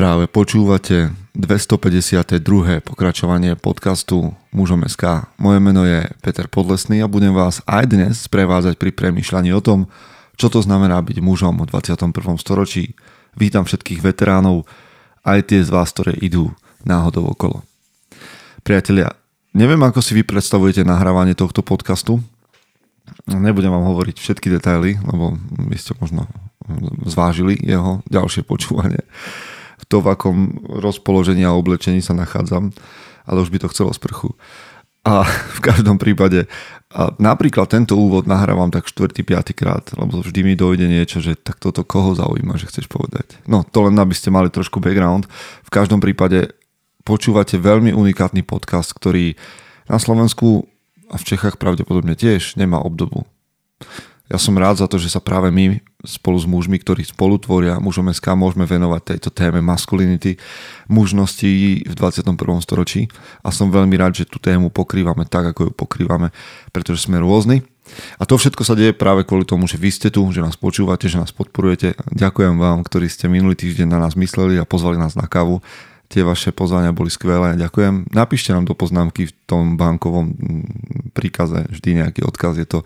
Práve počúvate 252. pokračovanie podcastu Mužom SK. Moje meno je Peter Podlesný a budem vás aj dnes sprevázať pri premýšľaní o tom, čo to znamená byť mužom v 21. storočí. Vítam všetkých veteránov, aj tie z vás, ktoré idú náhodou okolo. Priatelia, neviem, ako si vy predstavujete nahrávanie tohto podcastu. Nebudem vám hovoriť všetky detaily, lebo by ste možno zvážili jeho ďalšie počúvanie to, v akom rozpoložení a oblečení sa nachádzam, ale už by to chcelo sprchu. A v každom prípade, a napríklad tento úvod nahrávam tak 4. 5. krát, lebo vždy mi dojde niečo, že tak toto koho zaujíma, že chceš povedať. No, to len aby ste mali trošku background. V každom prípade počúvate veľmi unikátny podcast, ktorý na Slovensku a v Čechách pravdepodobne tiež nemá obdobu. Ja som rád za to, že sa práve my spolu s mužmi, ktorí spolutvoria mužom SK, môžeme venovať tejto téme maskulinity, mužnosti v 21. storočí a som veľmi rád, že tú tému pokrývame tak, ako ju pokrývame, pretože sme rôzni. A to všetko sa deje práve kvôli tomu, že vy ste tu, že nás počúvate, že nás podporujete. Ďakujem vám, ktorí ste minulý týždeň na nás mysleli a pozvali nás na kávu Tie vaše pozvania boli skvelé, ďakujem. Napíšte nám do poznámky v tom bankovom mm, príkaze vždy nejaký odkaz. Je to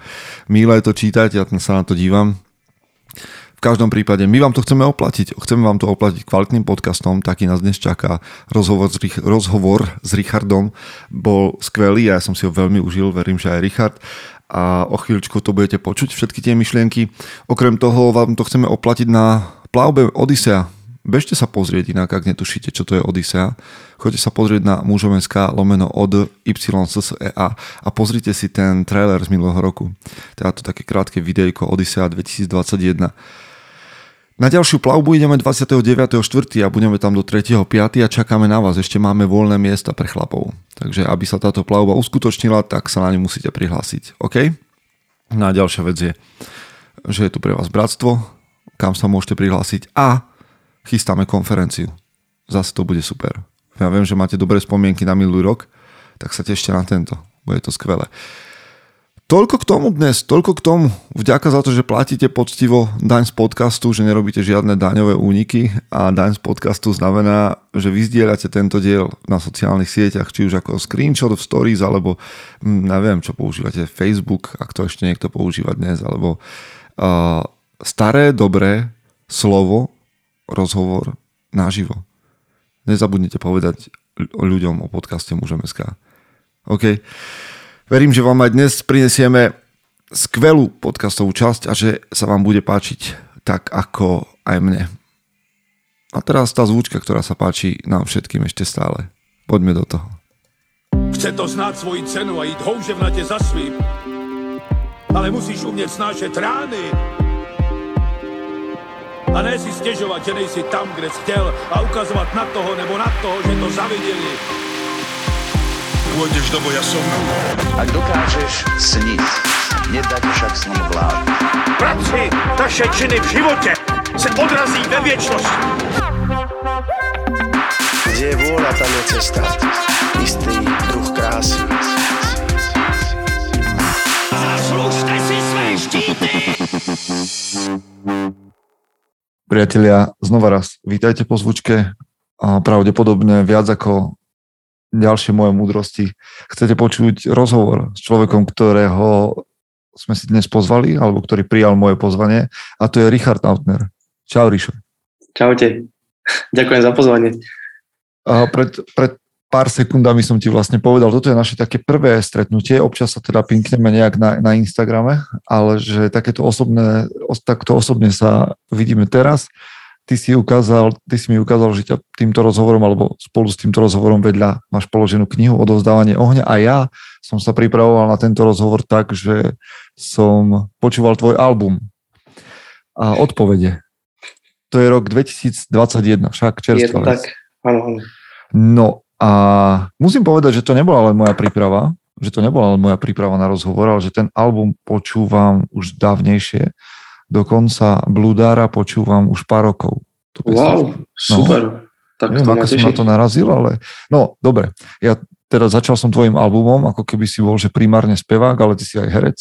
milé to čítať, ja sa na to dívam. V každom prípade my vám to chceme oplatiť. Chceme vám to oplatiť kvalitným podcastom, taký nás dnes čaká. Rozhovor s, rozhovor s Richardom bol skvelý, ja som si ho veľmi užil, verím, že aj Richard a o chvíľučku to budete počuť, všetky tie myšlienky. Okrem toho vám to chceme oplatiť na plavbe Odisea Bežte sa pozrieť inak, ak netušíte, čo to je Odisea. Choďte sa pozrieť na mužovenská lomeno od YSSEA a pozrite si ten trailer z minulého roku. Teda to také krátke videjko Odisea 2021. Na ďalšiu plavbu ideme 29.4. a budeme tam do 3.5. a čakáme na vás. Ešte máme voľné miesta pre chlapov. Takže aby sa táto plavba uskutočnila, tak sa na ňu musíte prihlásiť. OK? No a ďalšia vec je, že je tu pre vás bratstvo, kam sa môžete prihlásiť a chystáme konferenciu. Zase to bude super. Ja viem, že máte dobré spomienky na minulý rok, tak sa tešte na tento. Bude to skvelé. Toľko k tomu dnes, toľko k tomu. Vďaka za to, že platíte poctivo daň z podcastu, že nerobíte žiadne daňové úniky a daň z podcastu znamená, že vy zdieľate tento diel na sociálnych sieťach, či už ako screenshot v stories, alebo hm, neviem, čo používate, Facebook, ak to ešte niekto používa dnes, alebo uh, staré, dobré slovo rozhovor naživo. Nezabudnite povedať ľuďom o podcaste Mužom.sk. OK. Verím, že vám aj dnes prinesieme skvelú podcastovú časť a že sa vám bude páčiť tak ako aj mne. A teraz tá zvučka, ktorá sa páči nám všetkým ešte stále. Poďme do toho. Chce to znáť svoji cenu a ísť houževnate za svým. Ale musíš umieť snášať rány a ne si stěžovat, že nejsi tam, kde jsi chtěl a ukazovat na toho nebo na toho, že to zaviděli. Pôjdeš do boja som. Ak dokážeš sniť, nedať však sním vlád. Práci, taše činy v životě se odrazí ve věčnosti. Kde je vôľa, tam je cesta. Istý druh krásy. Zaslužte si své štíty! Priatelia, znova raz, vítajte po zvučke a pravdepodobne viac ako ďalšie moje múdrosti. Chcete počuť rozhovor s človekom, ktorého sme si dnes pozvali, alebo ktorý prijal moje pozvanie a to je Richard Nautner. Čau, Rišo. Čaute. Ďakujem za pozvanie. A pred, pred pár sekundami som ti vlastne povedal, toto je naše také prvé stretnutie, občas sa teda pinkneme nejak na, na Instagrame, ale že takéto osobné, takto osobne sa vidíme teraz. Ty si, ukázal, ty si mi ukázal, že ťa týmto rozhovorom alebo spolu s týmto rozhovorom vedľa máš položenú knihu Odovzdávanie ohňa a ja som sa pripravoval na tento rozhovor tak, že som počúval tvoj album a odpovede. To je rok 2021, však čerstvá Je tak, áno, áno. No a musím povedať, že to nebola len moja príprava, že to nebola len moja príprava na rozhovor, ale že ten album počúvam už dávnejšie. Dokonca Bludára počúvam už pár rokov. To wow, super. No, tak neviem, ako som na to narazil, ale no, dobre. Ja teda začal som tvojim albumom, ako keby si bol, že primárne spevák, ale ty si aj herec.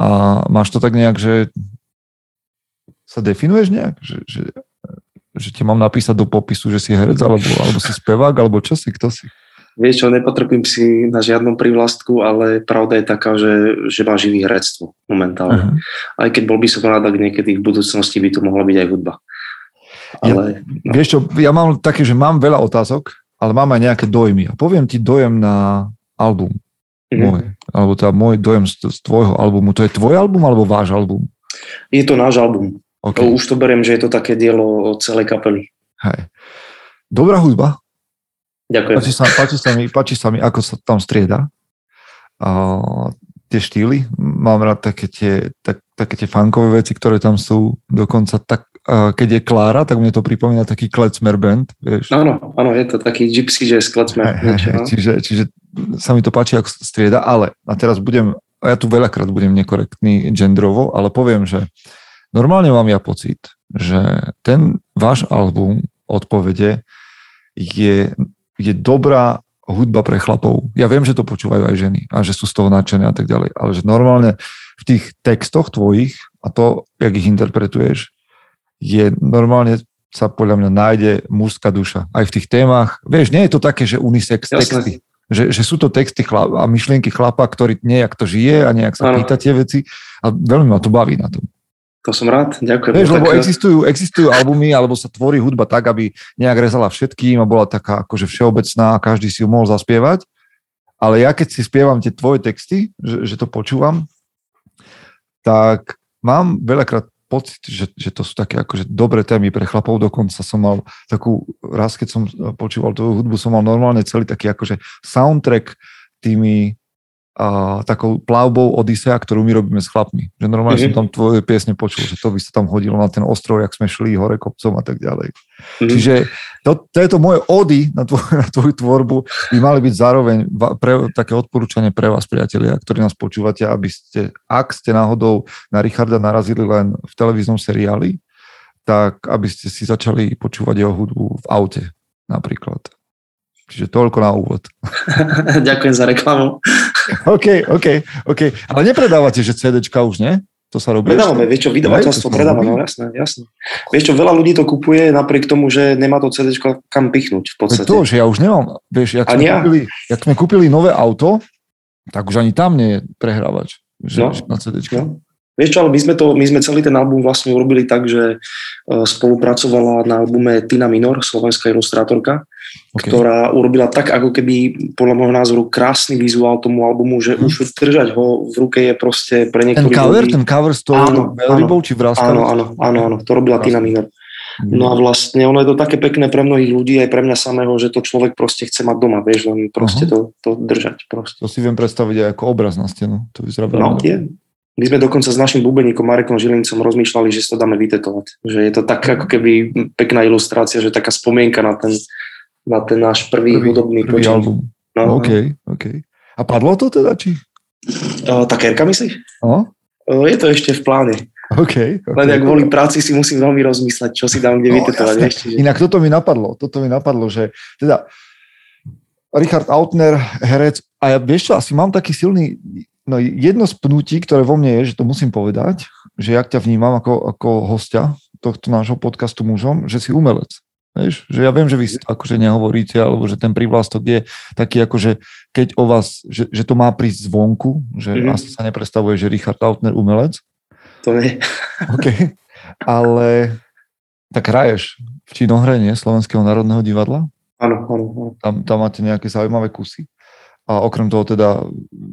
A máš to tak nejak, že sa definuješ nejak? Že, že že ti mám napísať do popisu, že si herec, alebo, alebo si spevák, alebo čo si, kto si? Vieš čo, nepotrpím si na žiadnom privlastku, ale pravda je taká, že, že má živý herectvo momentálne. Uh-huh. Aj keď bol by som rád, ak niekedy v budúcnosti by to mohla byť aj hudba. Ale, ja, no. Vieš čo, ja mám také, že mám veľa otázok, ale mám aj nejaké dojmy. A poviem ti dojem na album mm-hmm. môj, alebo teda môj dojem z, z tvojho albumu. To je tvoj album alebo váš album? Je to náš album. Okay. Už to beriem, že je to také dielo celej kapely. Hej. Dobrá hudba. Ďakujem. Páči sa, páči sa, mi, páči sa mi, ako sa tam strieda. Uh, tie štýly. Mám rád také tie, tak, také tie funkové veci, ktoré tam sú. Dokonca tak, uh, keď je Klára, tak mne to pripomína taký Klezmer band. Vieš? Áno, áno, je to taký gypsy jazz Klezmer. Hey, hey, no. čiže, čiže sa mi to páči, ako strieda, ale a teraz budem, a ja tu veľakrát budem nekorektný gendrovo, ale poviem, že Normálne mám ja pocit, že ten váš album odpovede je, je dobrá hudba pre chlapov. Ja viem, že to počúvajú aj ženy a že sú z toho nadšené a tak ďalej, ale že normálne v tých textoch tvojich a to, jak ich interpretuješ, je normálne sa podľa mňa nájde mužská duša. Aj v tých témach. Vieš, nie je to také, že unisex Jasne. texty. Že, že sú to texty chlap, a myšlienky chlapa, ktorý nejak to žije a nejak sa ano. pýta tie veci a veľmi ma to baví na tom. To som rád, ďakujem. Vieš, lebo existujú, existujú albumy, alebo sa tvorí hudba tak, aby nejak rezala všetkým a bola taká akože všeobecná a každý si ju mohol zaspievať. Ale ja keď si spievam tie tvoje texty, že, že to počúvam, tak mám veľakrát pocit, že, že to sú také akože dobré témy pre chlapov. Dokonca som mal takú, raz keď som počúval tú hudbu, som mal normálne celý taký akože soundtrack tými a, takou plavbou Odisea, ktorú my robíme s chlapmi. Že normálne mm-hmm. som tam tvoje piesne počul, že to by sa tam hodilo na ten ostrov, jak sme šli hore kopcom a tak ďalej. Mm-hmm. Čiže to, tieto moje ody na, tvoj, na tvoju tvorbu by mali byť zároveň pre, také odporúčanie pre vás, priatelia, ktorí nás počúvate, aby ste, ak ste náhodou na Richarda narazili len v televíznom seriáli, tak aby ste si začali počúvať jeho hudbu v aute napríklad. Čiže toľko na úvod. Ďakujem za reklamu. OK, OK, OK. Ale nepredávate, že CDčka už, nie? To sa robí Predávame, vieš čo, vydavateľstvo predáva, no jasné, jasné. Vieš čo, veľa ľudí to kupuje napriek tomu, že nemá to CD kam pichnúť v podstate. To, že ja už nemám, vieš, jak, sme, ja. kúpili, jak sme kúpili nové auto, tak už ani tam nie je prehrávač že, no, na CD. No. Vieš čo, ale my sme, to, my sme celý ten album vlastne urobili tak, že e, spolupracovala na albume Tina Minor, slovenská ilustrátorka, okay. ktorá urobila tak, ako keby podľa môjho názoru krásny vizuál tomu albumu, že hmm. už držať ho v ruke je proste pre niektorých Ten cover, ľudí... ten cover s tou veľrybou či vráskou? Áno, áno, áno, áno, to robila Tina Minor. No a vlastne ono je to také pekné pre mnohých ľudí, aj pre mňa samého, že to človek proste chce mať doma, vieš, len proste uh-huh. to, to držať. Proste. To si viem predstaviť aj ako obraz na stenu. To vyzerá no, je. My sme dokonca s našim bubeníkom Marekom Žilincom rozmýšľali, že sa to dáme vytetovať. Že je to tak ako keby pekná ilustrácia, že taká spomienka na ten, na ten náš prvý, prvý hudobný prvý počin. album. No, OK, OK. A padlo to teda, či? Uh, tá kerka myslíš? No? Uh, je to ešte v pláne. OK. okay. Len ak kvôli práci si musím veľmi rozmýšľať, čo si dám kde no, vytetovať. Ešte, že... Inak toto mi napadlo, toto mi napadlo, že teda Richard Autner, herec, a ja vieš čo, asi mám taký silný, no jedno z pnutí, ktoré vo mne je, že to musím povedať, že ja ťa vnímam ako, ako hostia tohto nášho podcastu mužom, že si umelec. Vieš, že ja viem, že vy akože nehovoríte, alebo že ten prívlastok je taký akože, keď o vás, že, že to má prísť zvonku, že mm-hmm. asi sa nepredstavuje, že Richard Autner umelec. To nie. OK. Ale tak hraješ v činohre, nie? Slovenského národného divadla? Áno, áno. Tam, tam máte nejaké zaujímavé kusy. A okrem toho teda,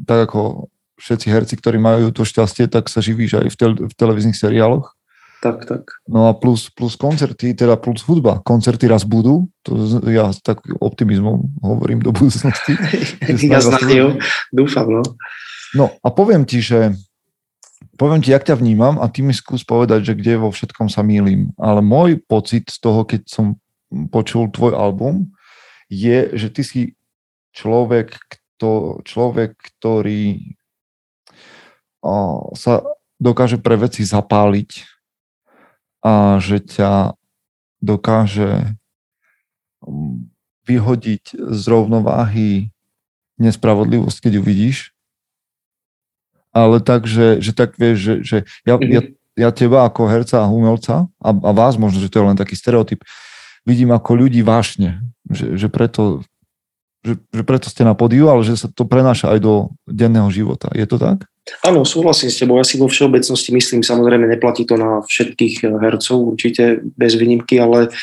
tak ako všetci herci, ktorí majú to šťastie, tak sa živíš aj v, tel- v televíznych seriáloch. Tak, tak. No a plus, plus koncerty, teda plus hudba. Koncerty raz budú, to ja s takým optimizmom hovorím do budúcnosti. ja s dúfam, no. No a poviem ti, že poviem ti, jak ťa vnímam a ty mi skús povedať, že kde vo všetkom sa mýlim. Ale môj pocit z toho, keď som počul tvoj album, je, že ty si človek, kto, človek ktorý o, sa dokáže pre veci zapáliť a že ťa dokáže um, vyhodiť z rovnováhy nespravodlivosť, keď ju vidíš. Ale tak, že, že tak vieš, že, že ja, mm-hmm. ja, ja teba ako herca a umelca a, a vás, možno, že to je len taký stereotyp, vidím ako ľudí vášne, že, že preto že, že preto ste na podiu, ale že sa to prenáša aj do denného života. Je to tak? Áno, súhlasím s tebou. Ja si vo všeobecnosti myslím, samozrejme neplatí to na všetkých hercov, určite bez výnimky, ale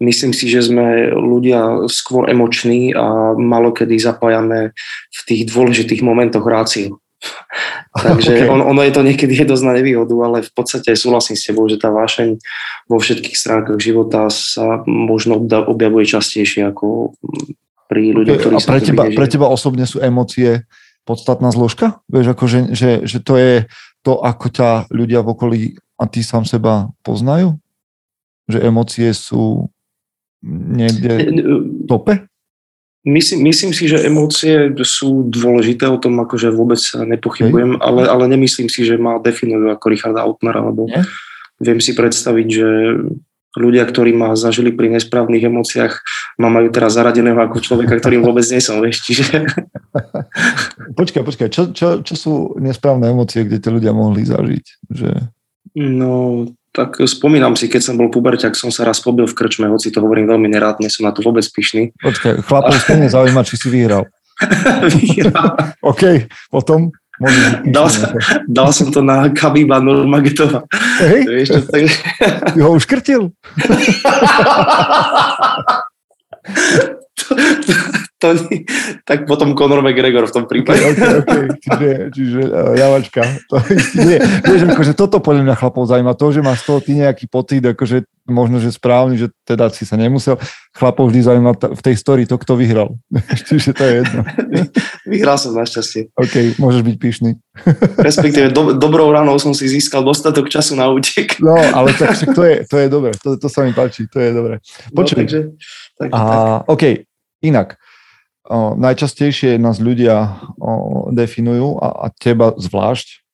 myslím si, že sme ľudia skôr emoční a malokedy zapájame v tých dôležitých momentoch ráciu. Takže okay. on, ono je to niekedy je dosť na nevýhodu, ale v podstate súhlasím s tebou, že tá vášeň vo všetkých stránkach života sa možno objavuje častejšie ako pri ľuďoch, ktorí A pre teba, pre teba osobne sú emócie podstatná zložka? Vieš, ako že, že, to je to, ako ťa ľudia v okolí a ty sám seba poznajú? Že emócie sú niekde v tope? Myslím, myslím si, že emócie sú dôležité, o tom akože vôbec nepochybujem, okay. ale, ale nemyslím si, že ma definujú ako Richard Altner, alebo Nie? viem si predstaviť, že ľudia, ktorí ma zažili pri nesprávnych emóciách, ma majú teraz zaradeného ako človeka, ktorým vôbec nie som, vieš, čiže... Počkaj, počkaj, čo, čo, čo sú nesprávne emócie, kde tie ľudia mohli zažiť? Že... No, tak spomínam si, keď som bol puberťak, som sa raz pobil v krčme, hoci to hovorím veľmi nerád, nie som na to vôbec pyšný. Počkaj, chlapov stejne zaujíma, či si vyhral. vyhral. OK, potom? Dal, sa, dal som to na Kabiba Nurmagedova. Hej, Vieš, to, tak... ty ho uškrtil. to, to, to, tak potom Conor McGregor v tom prípade. Okay, okay. Čiže, čiže uh, javačka. To, nie, vieš, akože toto podľa mňa chlapov zaujíma. To, že máš z toho ty nejaký pocit, akože možno, že správny, že teda si sa nemusel. Chlapov vždy zaujíma v tej story to, kto vyhral. čiže to je jedno. Vyhral som našťastie. OK, môžeš byť pyšný. Respektíve do, dobrou ranou som si získal dostatok času na útek. No, ale tak to je, to je dobre. To, to sa mi páči, to je dobre. Počuj. No, takže, takže, a, tak. OK, inak o, najčastejšie nás ľudia o, definujú a, a teba zvlášť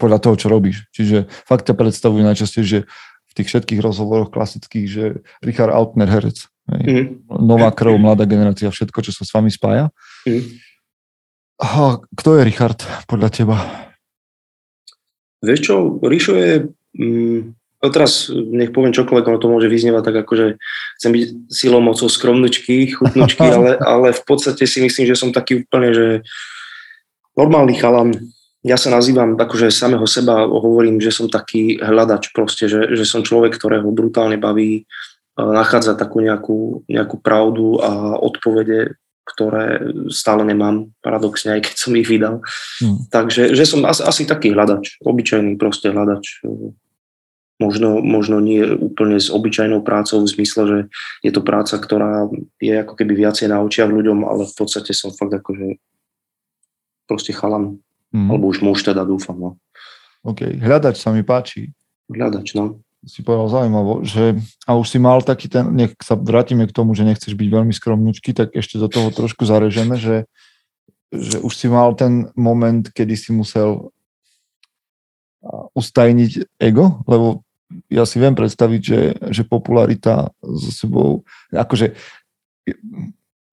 podľa toho, čo robíš. Čiže fakt ťa predstavujú najčastejšie v tých všetkých rozhovoroch klasických, že Richard Altner herec. Mm. Nová krv, mladá generácia, všetko, čo sa s vami spája. Mm. A kto je Richard podľa teba? Vieš čo, Rišo je mm, No teraz nech poviem čokoľvek, ono to môže vyznievať tak ako, že chcem byť silou mocou skromnučky, chutnučky, ale, ale v podstate si myslím, že som taký úplne, že normálny chalan. Ja sa nazývam akože samého seba, hovorím, že som taký hľadač proste, že, že som človek, ktorého brutálne baví nachádzať takú nejakú, nejakú pravdu a odpovede, ktoré stále nemám, paradoxne, aj keď som ich vydal. Hmm. Takže že som asi, asi taký hľadač, obyčajný proste hľadač možno, možno nie úplne s obyčajnou prácou v zmysle, že je to práca, ktorá je ako keby viacej na očiach ľuďom, ale v podstate som fakt akože proste chalan. Mm. Alebo už muž teda dúfam. No. OK, hľadač sa mi páči. Hľadač, no. Si povedal zaujímavo, že a už si mal taký ten, nech sa vrátime k tomu, že nechceš byť veľmi skromnúčky, tak ešte do toho trošku zarežeme, že, že už si mal ten moment, kedy si musel ustajniť ego, lebo ja si viem predstaviť, že, že popularita so sebou, akože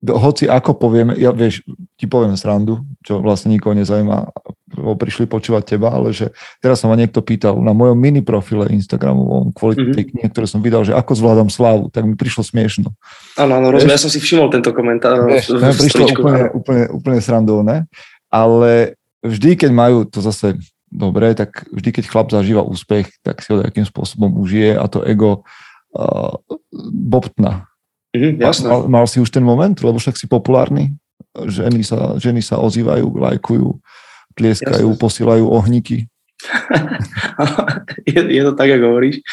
hoci ako povieme, ja vieš, ti poviem srandu, čo vlastne nikoho nezaujíma, prišli počúvať teba, ale že teraz sa ma niekto pýtal na mojom mini profile Instagramovom kvôli mm-hmm. tej knihe, ktoré som vydal, že ako zvládam slávu, tak mi prišlo smiešno. Áno, áno, rozumiem, ja som si všimol tento komentár. Vieš, v, v prišlo úplne, úplne, úplne srandovné, ale vždy, keď majú to zase dobre, tak vždy, keď chlap zažíva úspech, tak si ho nejakým spôsobom užije a to ego uh, bobtna. Mhm, jasné. Mal, mal si už ten moment, lebo však si populárny, ženy sa, ženy sa ozývajú, lajkujú, tlieskajú, jasné. posielajú ohníky. je, je to tak, ako hovoríš.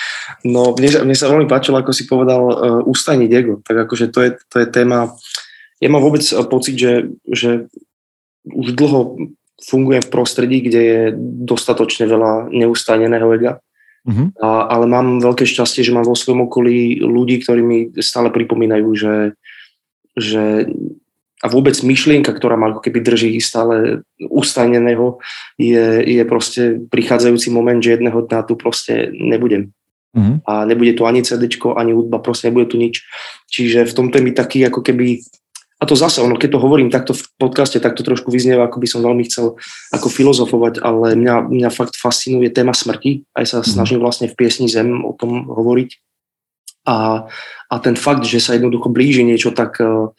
No, mne, mne sa veľmi páčilo, ako si povedal, uh, ustaniť ego. Tak akože to je, to je téma, ja mám vôbec pocit, že, že už dlho fungujem v prostredí, kde je dostatočne veľa neustáneného ega. Uh-huh. A, ale mám veľké šťastie, že mám vo svojom okolí ľudí, ktorí mi stále pripomínajú, že, že a vôbec myšlienka, ktorá ma ako keby drží stále ustaneného, je, je proste prichádzajúci moment, že jedného dňa tu proste nebudem. Uh-huh. A nebude tu ani CD, ani hudba, proste nebude tu nič. Čiže v tomto je mi taký ako keby a to zase, ono, keď to hovorím takto v podcaste, tak to trošku vyznieva, ako by som veľmi chcel ako filozofovať, ale mňa, mňa fakt fascinuje téma smrti. Aj sa mhm. snažím vlastne v piesni Zem o tom hovoriť. A, a ten fakt, že sa jednoducho blíži niečo tak e,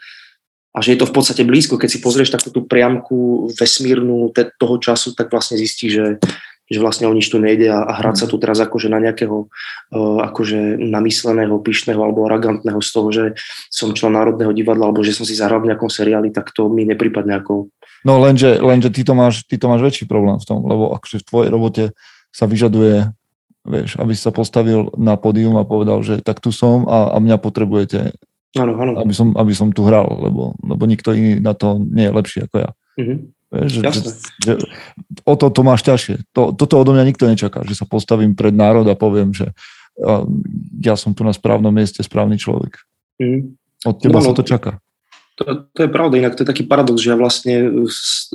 a že je to v podstate blízko, keď si pozrieš takú tú priamku vesmírnu toho času, tak vlastne zistí, že, že vlastne o nič tu nejde a, a hrať sa tu teraz akože na nejakého uh, akože namysleného, pyšného alebo arrogantného z toho, že som člen Národného divadla alebo že som si zahral v nejakom seriáli, tak to mi nepripadne ako... No lenže, lenže ty, to máš, ty to máš väčší problém v tom, lebo akože v tvojej robote sa vyžaduje, vieš, aby sa postavil na pódium a povedal, že tak tu som a, a mňa potrebujete, ano, ano. Aby, som, aby som tu hral, lebo, lebo nikto iný na to nie je lepší ako ja. Mm-hmm. Že, že, že, o to, to máš ťažšie. To, toto odo mňa nikto nečaká, že sa postavím pred národ a poviem, že ja som tu na správnom mieste, správny človek. Mm. Od teba no, sa to čaká. To, to je pravda, inak to je taký paradox, že ja vlastne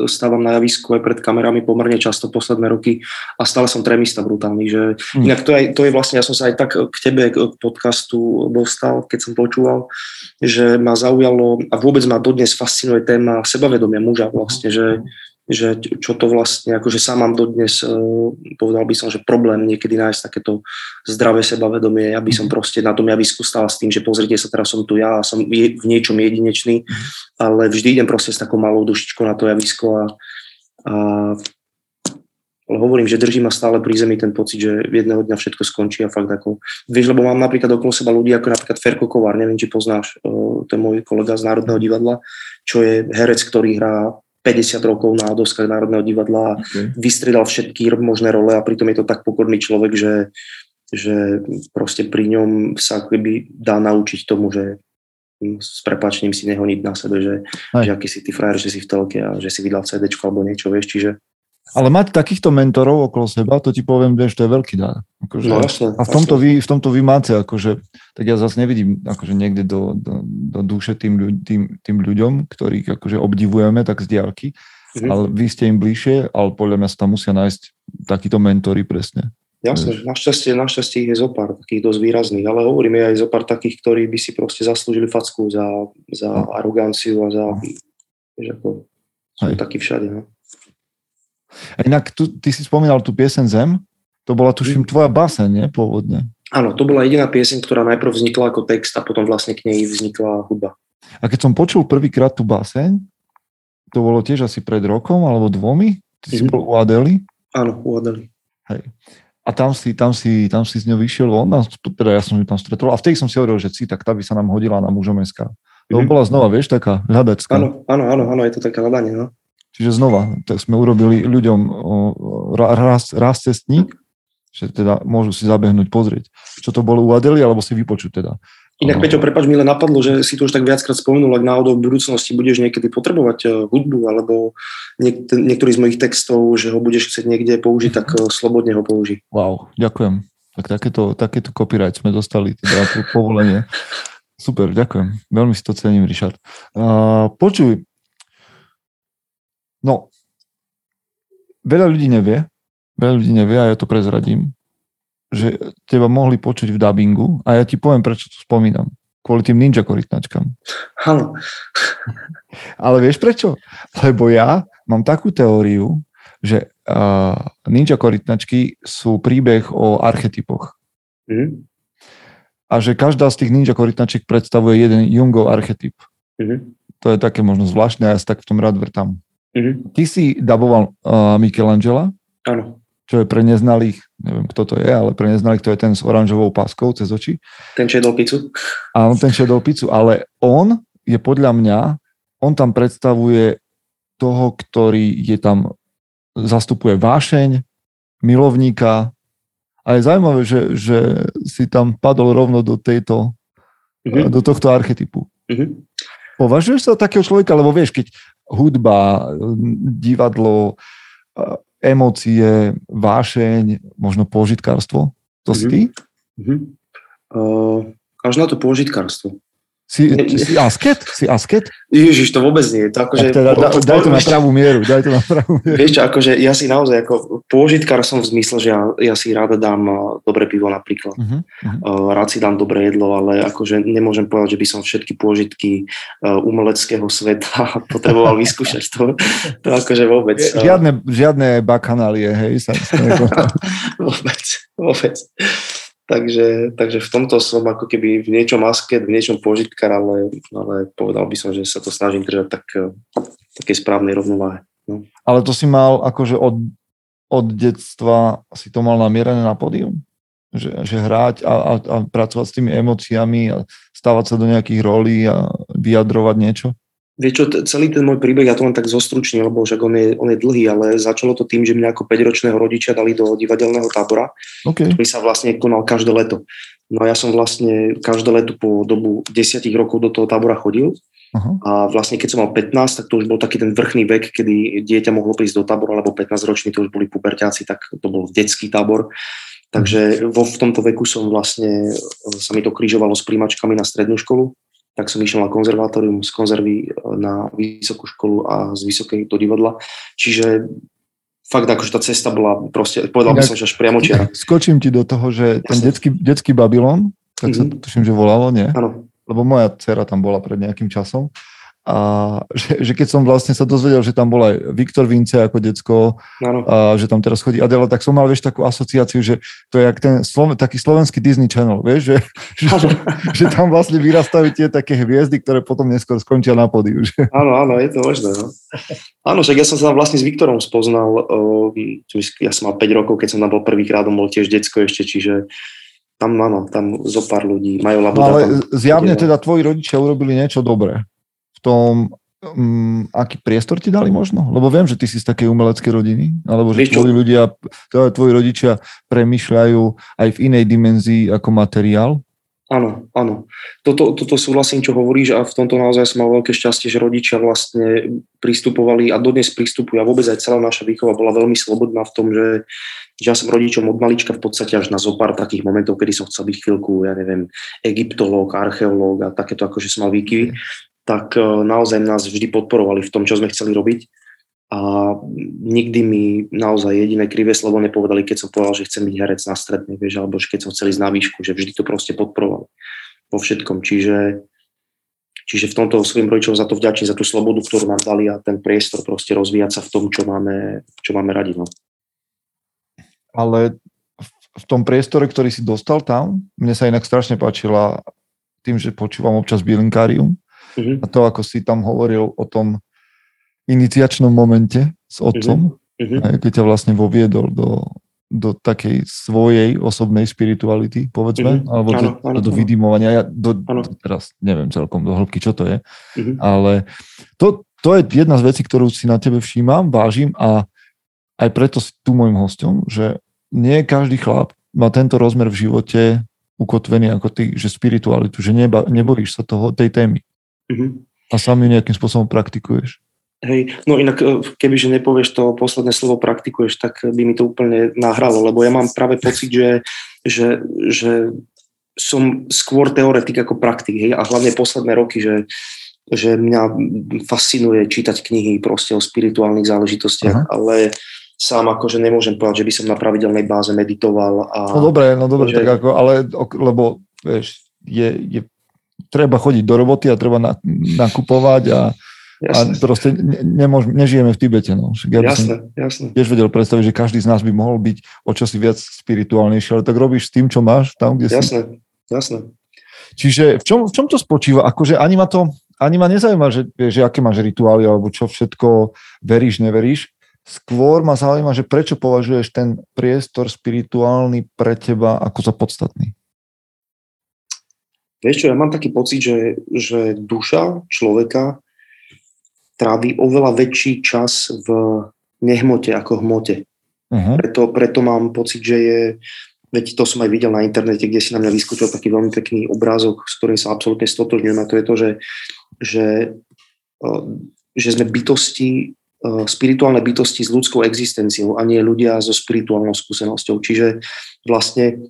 stávam na javisku aj pred kamerami pomerne často posledné roky a stále som tremista brutálny, že mm. inak to je, to je vlastne, ja som sa aj tak k tebe, k podcastu dostal, keď som počúval, že ma zaujalo a vôbec ma dodnes fascinuje téma sebavedomia muža vlastne, že že čo to vlastne, akože sám mám dodnes, uh, povedal by som, že problém niekedy nájsť takéto zdravé sebavedomie. Ja by som mhm. proste na tom javisku stál s tým, že pozrite sa, teraz som tu ja a som v niečom jedinečný, mhm. ale vždy idem proste s takou malou dušičkou na to javisko a, a ale hovorím, že drží ma stále pri zemi ten pocit, že jedného dňa všetko skončí a fakt ako, vieš, lebo mám napríklad okolo seba ľudí ako napríklad Ferko Kovár, neviem, či poznáš, to je môj kolega z Národného divadla, čo je herec, ktorý hrá 50 rokov na doskách Národného divadla a okay. vystredal všetky možné role a pritom je to tak pokorný človek, že, že proste pri ňom sa keby dá naučiť tomu, že s prepačením si nehoniť na sebe, že, že aký si ty frajer, že si v telke a že si vydal CD alebo niečo, vieš, čiže ale mať takýchto mentorov okolo seba, to ti poviem, že to je veľký dar. Akože, no, jasne, a v tomto, vy, v tomto vy máte, akože, tak ja zase nevidím akože niekde do, do, do duše tým, tým, tým ľuďom, ktorých akože obdivujeme tak z diálky, mm-hmm. ale vy ste im bližšie, ale podľa mňa sa tam musia nájsť takíto mentory presne. Jasne, našťastie, našťastie ich je zopár takých dosť výrazných, ale hovorím je aj zopár takých, ktorí by si proste zaslúžili facku za, za no. aroganciu a za, no. vieš, ako, sú takí všade, no. A inak tu, ty si spomínal tú piesen Zem, to bola tuším tvoja báseň, nie, pôvodne? Áno, to bola jediná pieseň, ktorá najprv vznikla ako text a potom vlastne k nej vznikla hudba. A keď som počul prvýkrát tú báseň, to bolo tiež asi pred rokom alebo dvomi, ty mm-hmm. si mhm. bol u Adely? Áno, u Adely. Hej. A tam si, tam si, tam si z ňou vyšiel von, teda ja som ju tam stretol a vtedy som si hovoril, že si, tak tá by sa nám hodila na mužom SK. To mm-hmm. bola znova, vieš, taká hľadačka. Áno, áno, áno, áno, je to také hľadanie, no. Čiže znova, tak sme urobili ľuďom raz cestník, že teda môžu si zabehnúť, pozrieť, čo to bolo u Adely, alebo si vypočuť teda. Inak, Peťo, prepač, mi len napadlo, že si to už tak viackrát spomenul, ak náhodou v budúcnosti budeš niekedy potrebovať e, hudbu, alebo niek- niektorý z mojich textov, že ho budeš chcieť niekde použiť, tak e, slobodne ho použij. Wow, ďakujem. Tak takéto, takéto copyright sme dostali, teda povolenie. Super, ďakujem. Veľmi si to cením, Richard. Uh, počuj, No, veľa ľudí nevie, veľa ľudí nevie a ja to prezradím, že teba mohli počuť v dubbingu a ja ti poviem, prečo to spomínam. Kvôli tým ninja korytnačkám. Áno. Ale vieš prečo? Lebo ja mám takú teóriu, že uh, ninja korytnačky sú príbeh o archetypoch. Mm. A že každá z tých ninja korytnačiek predstavuje jeden Jungov archetyp. Mm. To je také možno zvláštne a ja sa tak v tom rád vrtám. Mm-hmm. Ty si daboval uh, Michelangela, Áno. čo je pre neznalých, neviem kto to je, ale pre neznalých to je ten s oranžovou páskou cez oči. Ten čedol pizzu. Áno, ten čedol pizzu, ale on je podľa mňa, on tam predstavuje toho, ktorý je tam, zastupuje vášeň, milovníka a je zaujímavé, že, že si tam padol rovno do tejto, mm-hmm. do tohto archetypu. Mm-hmm. Považuješ sa takého človeka, lebo vieš, keď hudba, divadlo, emócie, vášeň, možno pôžitkárstvo? To si mhm. ty? Mm-hmm. Uh, až na to pôžitkárstvo. Si, si asket? Si asket? Ježiš, to vôbec nie. To akože, teda, da, daj to na pravú mieru, daj to na pravú mieru. Vieš čo, akože ja si naozaj ako pôžitkár som v zmysle, že ja, ja si ráda dám dobré pivo napríklad. Uh-huh, uh-huh. Rád si dám dobré jedlo, ale akože nemôžem povedať, že by som všetky pôžitky umeleckého sveta potreboval vyskúšať. To, to akože vôbec. Žiadne, žiadne bakanálie, hej? Sa, sa vôbec, vôbec. Takže, takže v tomto som ako keby v niečom asket, v niečom požitkár, ale, ale povedal by som, že sa to snažím držať tak, také správnej rovnováhe. No. Ale to si mal akože od, od detstva si to mal namierené na pódium? Že, že hrať a, a, a pracovať s tými emóciami a stávať sa do nejakých rolí a vyjadrovať niečo? Vieš čo, celý ten môj príbeh, ja to len tak zostručním, lebo však on je, on je dlhý, ale začalo to tým, že mňa ako 5-ročného rodičia dali do divadelného tábora, okay. ktorý sa vlastne konal každé leto. No a ja som vlastne každé leto po dobu 10 rokov do toho tábora chodil. Uh-huh. A vlastne keď som mal 15, tak to už bol taký ten vrchný vek, kedy dieťa mohlo prísť do tábora, lebo 15 roční to už boli puberťáci, tak to bol detský tábor. Takže vo, v tomto veku som vlastne, sa mi to križovalo s príjmačkami na strednú školu tak som išiel na konzervatórium, z konzervy e, na vysokú školu a z vysokej do divadla. Čiže fakt akože tá cesta bola proste, povedal by som, že až priamo čiara. Skočím ti do toho, že ten detský, detský Babylon, tak mm-hmm. sa mhm. tuším, že volalo, nie? Áno. Lebo moja dcera tam bola pred nejakým časom a že, že keď som vlastne sa dozvedel, že tam bol aj Viktor Vince ako decko ano. a že tam teraz chodí Adela, tak som mal, vieš, takú asociáciu, že to je jak ten Slo- taký slovenský Disney Channel, vieš, že, že, že tam vlastne vyrastajú tie také hviezdy, ktoré potom neskôr skončia na podiu. Že? Áno, áno, je to možné. No. Áno, však ja som sa tam vlastne s Viktorom spoznal, ja som mal 5 rokov, keď som tam bol prvýkrát, on bol tiež decko ešte, čiže tam, áno, tam zo pár ľudí majú labuda. No, ale zjavne teda tvoji rodičia urobili niečo dobré tom, um, aký priestor ti dali možno? Lebo viem, že ty si z takej umeleckej rodiny, alebo že tvoji ľudia, tvoji rodičia premyšľajú aj v inej dimenzii ako materiál. Áno, áno. Toto, toto súhlasím, čo hovoríš a v tomto naozaj som mal veľké šťastie, že rodičia vlastne pristupovali a dodnes pristupujú a vôbec aj celá naša výchova bola veľmi slobodná v tom, že, že ja som rodičom od malička v podstate až na zopár takých momentov, kedy som chcel byť chvíľku, ja neviem, egyptológ, archeológ a takéto akože som mal výkyvy tak e, naozaj nás vždy podporovali v tom, čo sme chceli robiť. A nikdy mi naozaj jediné krivé slovo nepovedali, keď som povedal, že chcem byť herec na strednej, vieš, alebo že keď som chcel ísť na výšku, že vždy to proste podporovali vo všetkom. Čiže, čiže v tomto svojim rodičom za to vďačím, za tú slobodu, ktorú nám dali a ten priestor proste rozvíjať sa v tom, čo máme, čo máme radi. No. Ale v tom priestore, ktorý si dostal tam, mne sa inak strašne páčila tým, že počúvam občas Bilinkárium, Uh-huh. A to, ako si tam hovoril o tom iniciačnom momente s otcom, uh-huh. keď ťa vlastne voviedol do, do takej svojej osobnej spirituality, povedzme, uh-huh. alebo do, ano, ano, do vydimovania. Ja do, do, teraz neviem celkom do hĺbky, čo to je, uh-huh. ale to, to je jedna z vecí, ktorú si na tebe všímam, vážim a aj preto si tu môjim hostom, že nie každý chlap má tento rozmer v živote ukotvený ako ty, že spiritualitu, že neba, nebojíš sa toho, tej témy. Uh-huh. A sám ju nejakým spôsobom praktikuješ. Hej, no inak e, kebyže nepovieš to posledné slovo praktikuješ, tak by mi to úplne nahralo, lebo ja mám práve pocit, že, že, že som skôr teoretik ako praktik, hej, a hlavne posledné roky, že, že mňa fascinuje čítať knihy proste o spirituálnych záležitostiach, uh-huh. ale sám akože nemôžem povedať, že by som na pravidelnej báze meditoval. A, no dobre, no dobre, že... tak ako, ale lebo vieš, je, je treba chodiť do roboty a treba na, nakupovať a, a proste ne, nemôž, nežijeme v Tibete. No. Ja som jasné. tiež vedel predstaviť, že každý z nás by mohol byť o čosi viac spirituálnejší, ale tak robíš s tým, čo máš, tam, kde jasné, si. Jasné. Čiže v čom, v čom to spočíva? Akože ani ma to, ani ma nezaujíma, že, že aké máš rituály alebo čo všetko veríš, neveríš. Skôr ma zaujíma, že prečo považuješ ten priestor spirituálny pre teba ako za podstatný. Vieš čo, ja mám taký pocit, že, že duša človeka trávi oveľa väčší čas v nehmote ako hmote. Uh-huh. Preto, preto mám pocit, že je, veď to som aj videl na internete, kde si na mňa vyskúčil taký veľmi pekný obrázok, s ktorým sa absolútne stotožňujem a to je to, že, že, eh, že sme bytosti, eh, spirituálne bytosti s ľudskou existenciou a nie ľudia so spirituálnou skúsenosťou. Čiže vlastne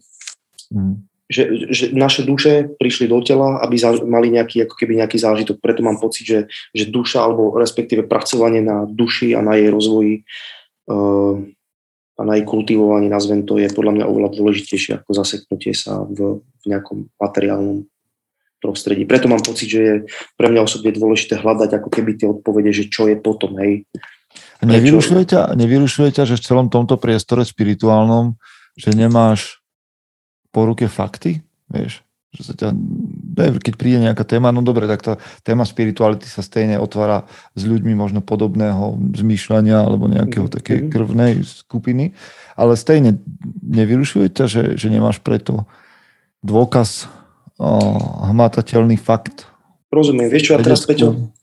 uh-huh že, že naše duše prišli do tela, aby za, mali nejaký, ako keby nejaký zážitok. Preto mám pocit, že, že duša, alebo respektíve pracovanie na duši a na jej rozvoji uh, a na jej kultivovaní, nazvem to, je podľa mňa oveľa dôležitejšie ako zaseknutie sa v, v nejakom materiálnom prostredí. Preto mám pocit, že je pre mňa osobne dôležité hľadať ako keby tie odpovede, že čo je potom, hej. Nevyrušuje ťa, nevyrušuje ťa, že v celom tomto priestore spirituálnom, že nemáš po ruke fakty, vieš, že sa ťa, keď príde nejaká téma, no dobre, tak tá téma spirituality sa stejne otvára s ľuďmi možno podobného zmýšľania alebo nejakého mm-hmm. také krvnej skupiny, ale stejne nevyrušuje ťa, že, že nemáš preto dôkaz, o, hmatateľný fakt. Rozumiem, vieš čo, ja teraz, Peťo,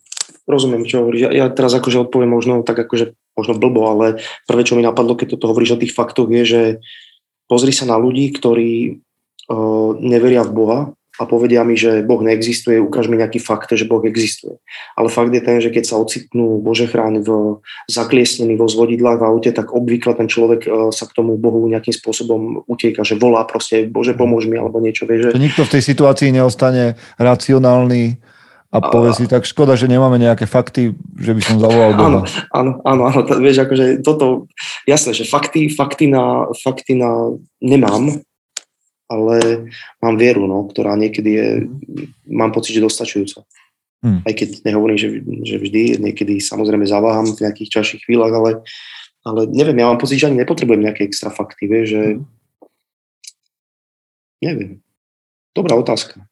rozumiem, čo hovoríš. Ja, ja teraz akože odpoviem možno tak akože možno blbo, ale prvé, čo mi napadlo, keď toto hovoríš o tých faktoch, je, že pozri sa na ľudí, ktorí uh, neveria v Boha a povedia mi, že Boh neexistuje, ukáž mi nejaký fakt, že Boh existuje. Ale fakt je ten, že keď sa ocitnú Bože chráň v zakliesnení vo zvodidlách v aute, tak obvykle ten človek uh, sa k tomu Bohu nejakým spôsobom utieka, že volá proste Bože pomôž mi alebo niečo. Vie, že... To nikto v tej situácii neostane racionálny a povie si, tak škoda, že nemáme nejaké fakty, že by som zavolal Boha. Áno, áno, áno, to, vieš, akože toto, jasné, že fakty, fakty, na, fakty na nemám, ale mám vieru, no, ktorá niekedy je, mám pocit, že dostačujúca. Hmm. Aj keď nehovorím, že, že vždy, niekedy samozrejme zaváham v nejakých čaších chvíľach, ale, ale neviem, ja mám pocit, že ani nepotrebujem nejaké extra fakty, vieš, že hmm. neviem. Dobrá otázka.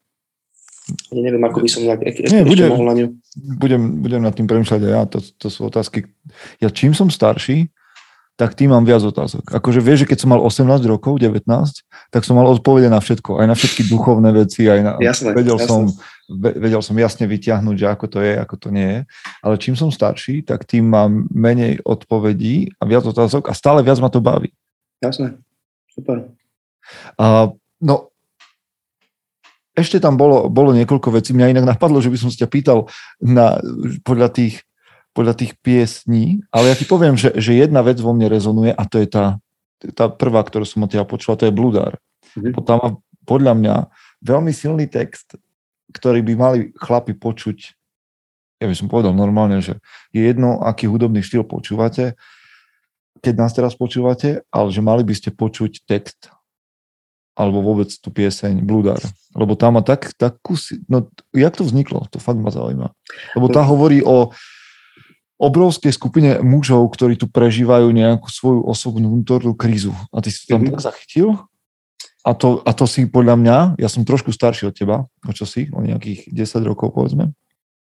Ja neviem, ako by som nejak e- Nie, budem, mohol na ňu. Budem, budem nad tým premýšľať aj ja, to, to sú otázky. Ja čím som starší, tak tým mám viac otázok. Akože vieš, že keď som mal 18 rokov, 19, tak som mal odpovede na všetko, aj na všetky duchovné veci, aj na, jasné, vedel, jasné. Som, vedel som jasne vyťahnuť, že ako to je, ako to nie je. Ale čím som starší, tak tým mám menej odpovedí a viac otázok a stále viac ma to baví. Jasné, super. A, no, ešte tam bolo, bolo niekoľko vecí. Mňa inak napadlo, že by som sa ťa pýtal na, podľa, tých, podľa tých piesní, ale ja ti poviem, že, že jedna vec vo mne rezonuje a to je tá, tá prvá, ktorú som od teba počula, to je Bludár. Mm-hmm. Tam má podľa mňa veľmi silný text, ktorý by mali chlapi počuť, ja by som povedal normálne, že je jedno, aký hudobný štýl počúvate, keď nás teraz počúvate, ale že mali by ste počuť text alebo vôbec tú pieseň Bludár. Lebo tá má tak, takú... No, jak to vzniklo? To fakt ma zaujíma. Lebo tá hovorí o obrovskej skupine mužov, ktorí tu prežívajú nejakú svoju osobnú vnútornú krízu. A ty si to tam mm-hmm. tak zachytil? A to, a to si podľa mňa, ja som trošku starší od teba, o čo si, o nejakých 10 rokov povedzme.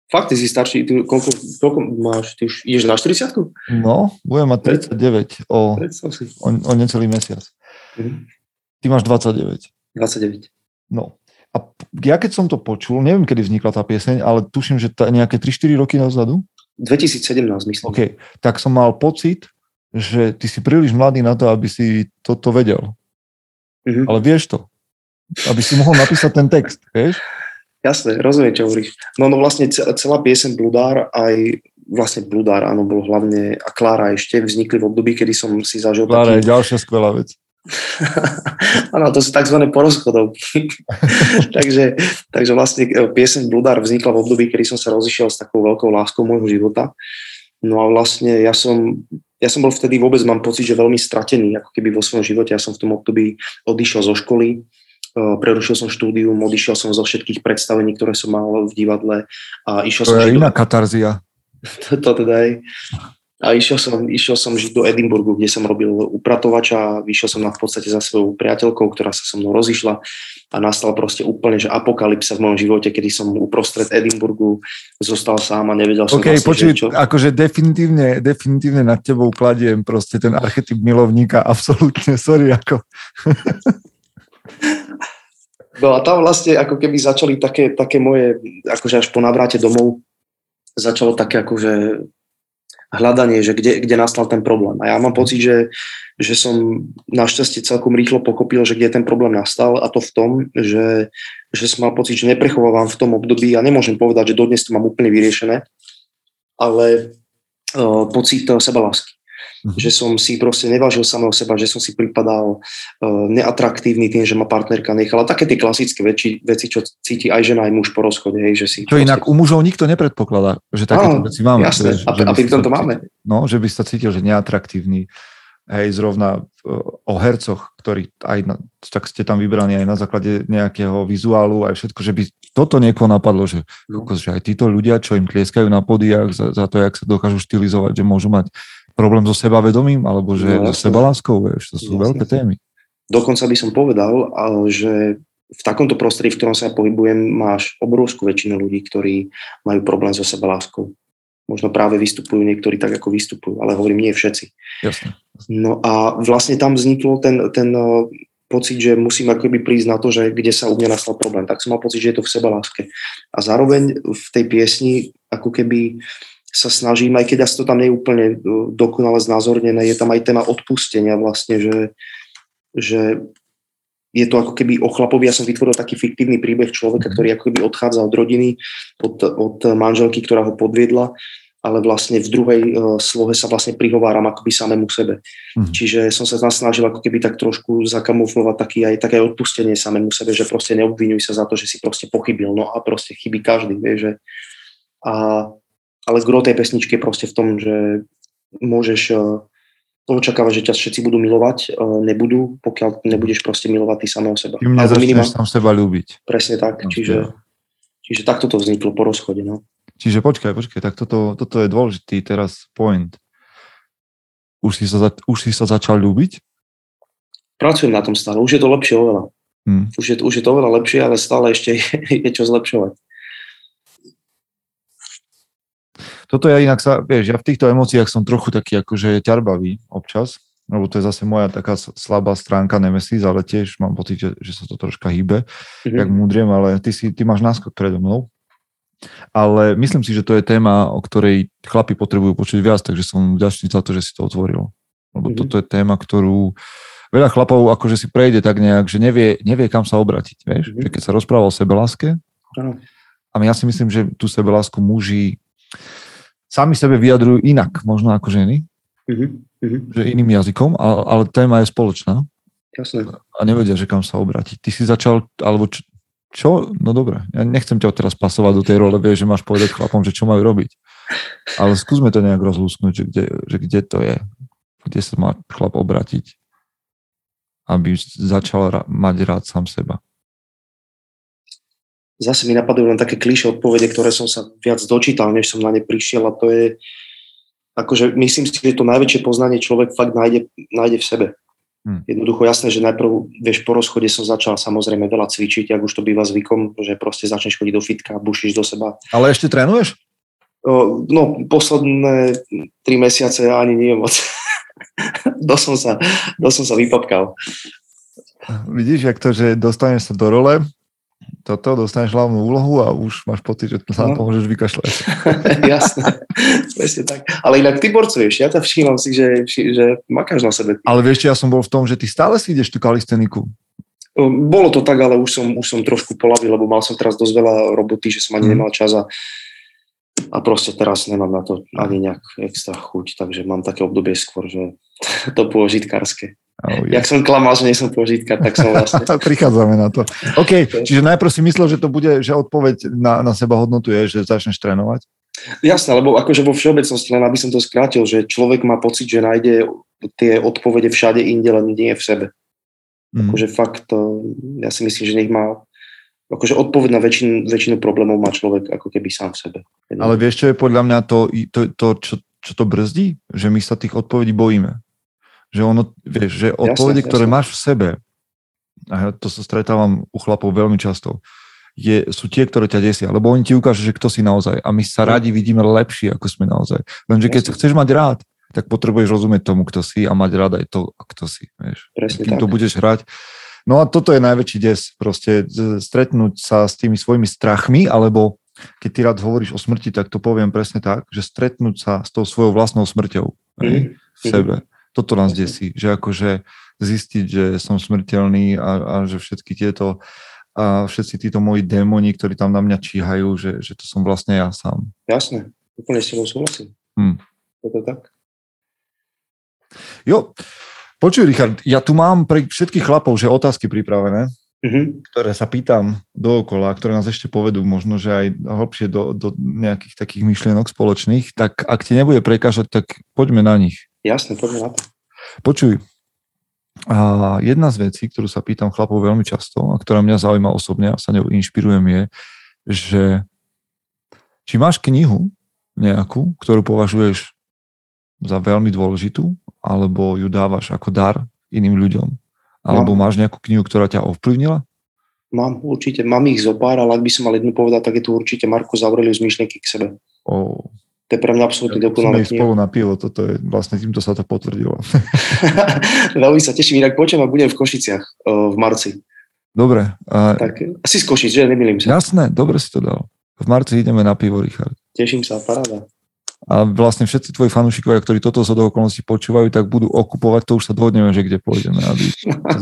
Fakt, ty si starší, ty koľko, koľko máš, ty už ideš na 40 No, budem mať 39 o, o, o necelý mesiac. Mm-hmm. Ty máš 29. 29. No. A ja keď som to počul, neviem, kedy vznikla tá pieseň, ale tuším, že tá, nejaké 3-4 roky nazadu. 2017, myslím. OK, tak som mal pocit, že ty si príliš mladý na to, aby si toto vedel. Mm-hmm. Ale vieš to. Aby si mohol napísať ten text, vieš? Jasné, rozumiem, čo hovoríš. No, no vlastne celá piesen Bludár, aj vlastne Bludár, áno, bol hlavne, a Klára ešte vznikli v období, kedy som si zažil Klára taký... je ďalšia skvelá vec. Áno, to sú tzv. porozchodovky. takže, takže vlastne e, pieseň Bludár vznikla v období, kedy som sa rozišiel s takou veľkou láskou môjho života. No a vlastne ja som, ja som bol vtedy vôbec, mám pocit, že veľmi stratený, ako keby vo svojom živote. Ja som v tom období odišiel zo školy, e, prerušil som štúdium, odišiel som zo všetkých predstavení, ktoré som mal v divadle. A išiel to som je iná do... katarzia. to, to teda je. A išiel som, išiel som žiť do Edinburgu, kde som robil upratovača a vyšiel som na v podstate za svojou priateľkou, ktorá sa so mnou rozišla. A nastal proste úplne, že apokalypsa v mojom živote, kedy som uprostred Edinburgu zostal sám a nevedel som okay, vlastne, počuť, čo... akože definitívne, definitívne nad tebou kladiem proste ten archetyp milovníka, absolútne, sorry, ako... No a tam vlastne ako keby začali také, také moje, akože až po navráte domov, začalo také akože hľadanie, že kde, kde nastal ten problém. A ja mám pocit, že, že som našťastie celkom rýchlo pochopil, že kde ten problém nastal a to v tom, že, že som mal pocit, že neprechovávam v tom období a nemôžem povedať, že dodnes to mám úplne vyriešené, ale uh, pocit sebalásky. Mm-hmm. Že som si proste nevážil samého seba, že som si pripadal uh, neatraktívny tým, že ma partnerka nechala. Také tie klasické veci, veci, čo cíti aj žena, aj muž po rozchode. Hej, že si čo proste... inak u mužov nikto nepredpokladá, že takéto veci máme. Jasné, že, a, že a pri tom to máme. No, že by sa cítil, že neatraktívny. Hej, zrovna o hercoch, ktorí aj na, tak ste tam vybrani aj na základe nejakého vizuálu, aj všetko, že by toto niekoho napadlo, že, no. že aj títo ľudia, čo im tlieskajú na podiach za, za to, jak sa dokážu štilizovať, že môžu mať problém so sebavedomím, alebo že no, so sebaláskou, vieš, to sú jasne. veľké témy. Dokonca by som povedal, že v takomto prostredí, v ktorom sa ja pohybujem, máš obrovskú väčšinu ľudí, ktorí majú problém so sebaláskou. Možno práve vystupujú niektorí tak, ako vystupujú, ale hovorím, nie všetci. Jasne. No a vlastne tam vzniklo ten, ten pocit, že musím akoby prísť na to, že kde sa u mňa nastal problém. Tak som mal pocit, že je to v sebaláske. A zároveň v tej piesni ako keby sa snažím, aj keď asi to tam nie je úplne e, dokonale znázornené, je tam aj téma odpustenia vlastne, že, že je to ako keby o chlapovi, ja som vytvoril taký fiktívny príbeh človeka, mhm. ktorý ako keby odchádza od rodiny, od, od manželky, ktorá ho podviedla, ale vlastne v druhej uh, slohe sa vlastne prihováram akoby samému sebe. Mm. Čiže som sa snažil ako keby tak trošku zakamuflovať taký aj, také odpustenie samému sebe, že proste neobvinuj sa za to, že si proste pochybil. No a proste chybí každý, vie, že a ale gro tej pesničky je proste v tom, že môžeš eh, očakávať, že ťa všetci budú milovať, eh, nebudú, pokiaľ nebudeš proste milovať ty samého seba. Ty mňa začneš minimál... sám seba ľúbiť. Presne tak, no, čiže, čiže takto to vzniklo po rozchode. No. Čiže počkaj, počkaj, tak toto, toto je dôležitý teraz point. Už si, sa, už si sa začal ľúbiť? Pracujem na tom stále, už je to lepšie oveľa. Hmm. Už, je, už je to oveľa lepšie, ale stále ešte je, je čo zlepšovať. Toto ja inak sa, vieš, ja v týchto emóciách som trochu taký akože ťarbavý občas, lebo to je zase moja taká slabá stránka Nemesis, ale tiež mám pocit, že, že sa to troška hýbe, mm-hmm. jak múdriem, ale ty, si, ty máš náskok predo mnou. Ale myslím si, že to je téma, o ktorej chlapi potrebujú počuť viac, takže som vďačný za to, že si to otvoril. Lebo mm-hmm. toto je téma, ktorú veľa chlapov akože si prejde tak nejak, že nevie, nevie kam sa obratiť. Vieš? Mm-hmm. Že keď sa rozprával o sebeláske, mm-hmm. a ja si myslím, že tú sebelásku muži sami sebe vyjadrujú inak, možno ako ženy, uh-huh. že iným jazykom, ale, ale téma je spoločná. Jasne. A nevedia, že kam sa obratiť. Ty si začal, alebo čo, čo? No dobre, ja nechcem ťa teraz pasovať do tej role, vieš, že máš povedať chlapom, že čo majú robiť. Ale skúsme to nejak rozlúsknuť, že kde, že kde to je, kde sa má chlap obratiť, aby začal ra- mať rád sám seba zase mi napadajú len také kliše odpovede, ktoré som sa viac dočítal, než som na ne prišiel a to je, akože myslím si, že to najväčšie poznanie človek fakt nájde, nájde v sebe. Hmm. Jednoducho jasné, že najprv, vieš, po rozchode som začal samozrejme veľa cvičiť, ak už to býva zvykom, že proste začneš chodiť do fitka, bušíš do seba. Ale ešte trénuješ? No, posledné tri mesiace ani nie moc. do som sa, do som sa vypapkal. Vidíš, jak to, že dostaneš sa do role, toto, dostaneš hlavnú úlohu a už máš pocit, že sa na to môžeš vykašľať. Jasné, presne tak. Ale inak ty borcuješ, ja ťa všímam si, že, že makáš na sebe. Ale vieš, ja som bol v tom, že ty stále si ideš tú kalisteniku. Bolo to tak, ale už som, už som trošku polavil, lebo mal som teraz dosť veľa roboty, že som ani mm. nemal čas a, a proste teraz nemám na to ani nejak extra chuť, takže mám také obdobie skôr, že to bolo Oh, Jak som klamal, že nie som požitka, tak som vlastne... Prichádzame na to. OK, čiže najprv si myslel, že to bude, že odpoveď na, na seba hodnotu je, že začneš trénovať? Jasné, lebo akože vo všeobecnosti, len aby som to skrátil, že človek má pocit, že nájde tie odpovede všade inde, len nie v sebe. Mm. Akože fakt, ja si myslím, že nech má akože odpoveď na väčšinu, väčšinu problémov má človek ako keby sám v sebe. Ale vieš, čo je podľa mňa to, to, to čo, čo to brzdí? Že my sa tých odpovedí bojíme. Že ono, vieš, že odpovede, ktoré jasne. máš v sebe, a ja to sa stretávam u chlapov veľmi často, je, sú tie, ktoré ťa desia, lebo oni ti ukážu, že kto si naozaj. A my sa radi vidíme lepšie, ako sme naozaj. Lenže keď sa chceš mať rád, tak potrebuješ rozumieť tomu, kto si a mať rád aj to, kto si. Vieš. Presne Kým tak. to budeš hrať. No a toto je najväčší des. Proste stretnúť sa s tými svojimi strachmi, alebo keď ty rád hovoríš o smrti, tak to poviem presne tak, že stretnúť sa s tou svojou vlastnou smrťou mm. v sebe. Toto nás desí, že akože zistiť, že som smrteľný a, a že všetky tieto a všetci títo moji démoni, ktorí tam na mňa číhajú, že, že to som vlastne ja sám. Jasné, úplne s tebou súhlasím. Hmm. Je to tak. Jo, počuj Richard, ja tu mám pre všetkých chlapov, že otázky pripravené, Mhm. ktoré sa pýtam dookola, ktoré nás ešte povedú možno, že aj hlbšie do, do nejakých takých myšlienok spoločných, tak ak ti nebude prekážať, tak poďme na nich. Jasne, poďme na to. Počuj, a jedna z vecí, ktorú sa pýtam chlapov veľmi často a ktorá mňa zaujíma osobne a sa ňou inšpirujem je, že či máš knihu nejakú, ktorú považuješ za veľmi dôležitú, alebo ju dávaš ako dar iným ľuďom? Alebo máš nejakú knihu, ktorá ťa ovplyvnila? Mám určite, mám ich zo pár, ale ak by som mal jednu povedať, tak je tu určite Markus Aurelius Myšlienky k sebe. O, To je pre mňa absolútne ja, dokonalá kniha. spolu na pivo, toto je, vlastne týmto sa to potvrdilo. Veľmi sa teším, inak počujem a budem v Košiciach uh, v marci. Dobre, a, Tak asi z Košic, že? Nemýlim sa. jasné, dobre si to dal. V marci ideme na pivo, Richard. Teším sa, paráda. A vlastne všetci tvoji fanúšikovia, ktorí toto do okolností počúvajú, tak budú okupovať, to už sa dohodneme, že kde pôjdeme, aby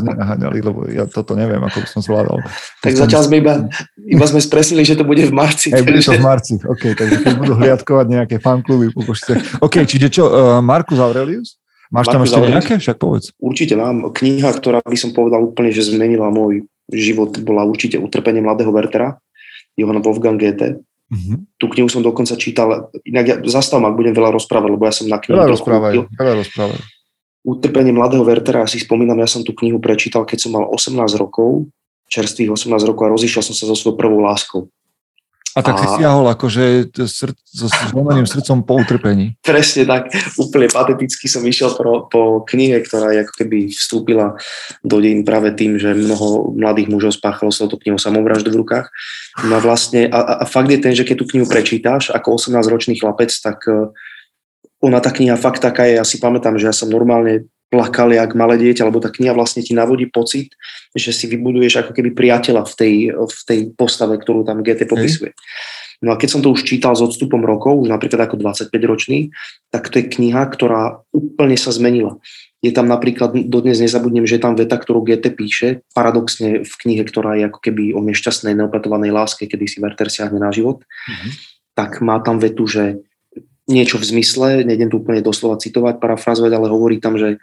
nenaháňali, lebo ja toto neviem, ako by som zvládal. Tak zatiaľ sme iba, iba sme spresili, že to bude v marci. Hej, bude to v marci, OK, takže keď budú hliadkovať nejaké fankluby po Košice. OK, čiže čo, uh, Markus Aurelius? Máš tam Marcus ešte Aurelius. nejaké? Však povedz. Určite mám. Kniha, ktorá by som povedal úplne, že zmenila môj život, bola určite Utrpenie mladého Wertera, Johana Wolfgang Goethe. Uh-huh. Tú knihu som dokonca čítal, inak ja zastavím, ak budem veľa rozprávať, lebo ja som na knihu Veľa uchyl. veľa rozprávajú. Utrpenie mladého Wertera, ja si spomínam, ja som tú knihu prečítal, keď som mal 18 rokov, čerstvých 18 rokov a rozišiel som sa so svojou prvou láskou. A tak si A- siahol akože srd, so zlomeným srdcom po utrpení. Presne tak, úplne pateticky som išiel po, po knihe, ktorá ako keby vstúpila do dejín práve tým, že mnoho mladých mužov spáchalo s touto knihou samovraždu v rukách. No a vlastne, a, a- a fakt je ten, že keď tú knihu prečítáš ako 18-ročný chlapec, tak eh, ona tá kniha fakt taká je, ja si pamätám, že ja som normálne plakal jak malé dieťa, lebo tá kniha vlastne ti navodí pocit, že si vybuduješ ako keby priateľa v tej, v tej postave, ktorú tam GT popisuje. No a keď som to už čítal s odstupom rokov, už napríklad ako 25-ročný, tak to je kniha, ktorá úplne sa zmenila. Je tam napríklad, dodnes nezabudnem, že je tam veta, ktorú GT píše, paradoxne v knihe, ktorá je ako keby o nešťastnej neopetovanej láske, kedy si Werther siahne na život, Mhm. tak má tam vetu, že niečo v zmysle, nejdem tu úplne doslova citovať, parafrazovať, ale hovorí tam, že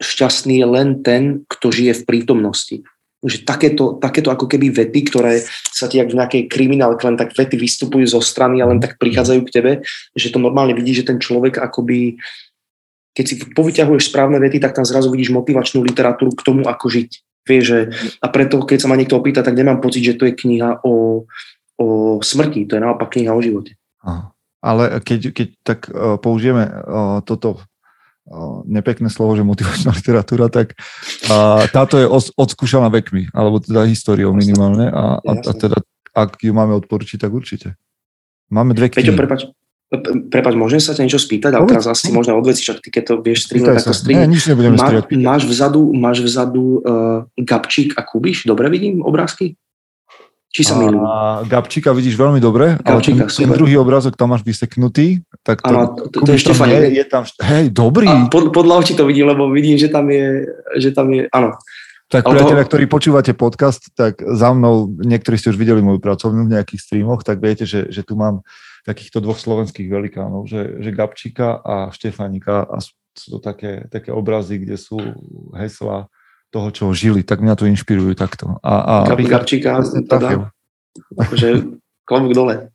šťastný je len ten, kto žije v prítomnosti. Že takéto, takéto ako keby vety, ktoré sa ti jak v nejakej kriminálke len tak vety vystupujú zo strany a len tak prichádzajú k tebe, že to normálne vidíš, že ten človek akoby keď si povyťahuješ správne vety, tak tam zrazu vidíš motivačnú literatúru k tomu, ako žiť. Vieš, že, a preto, keď sa ma niekto opýta, tak nemám pocit, že to je kniha o, o smrti, to je naopak kniha o živote. Aha. Ale keď, keď tak uh, použijeme uh, toto uh, nepekné slovo, že motivačná literatúra, tak uh, táto je os, odskúšaná vekmi, alebo teda históriou minimálne a, a, a teda ak ju máme odporučiť, tak určite. Máme dve Peťo, knihy. prepač, pre- prepač, môžem sa ťa niečo spýtať, ale teraz asi možno odveci, však ty keď to vieš Pýtaj tak to sa. Nie, nič nebudeme Má, striať. máš vzadu, máš vzadu uh, Gabčík a Kubiš? Dobre vidím obrázky? Či sa milím? A Gabčíka vidíš veľmi dobre, ale ten, Gabčíka, ten druhý obrázok tam máš vyseknutý, tak to, Áno, to- to je Štefan, je, tam, hej, dobrý. A pod, podľa očí to vidím, lebo vidím, že tam je, že tam je, áno. Tak Ale ktorí počúvate podcast, tak za mnou, niektorí ste už videli moju pracovnú v nejakých streamoch, tak viete, že, že tu mám takýchto dvoch slovenských velikánov, že, že Gabčíka a Štefanika a sú sú to také, také obrazy, kde sú hesla toho, čo žili, tak mňa to inšpirujú takto. A, a trafil. teda, akože klobúk dole.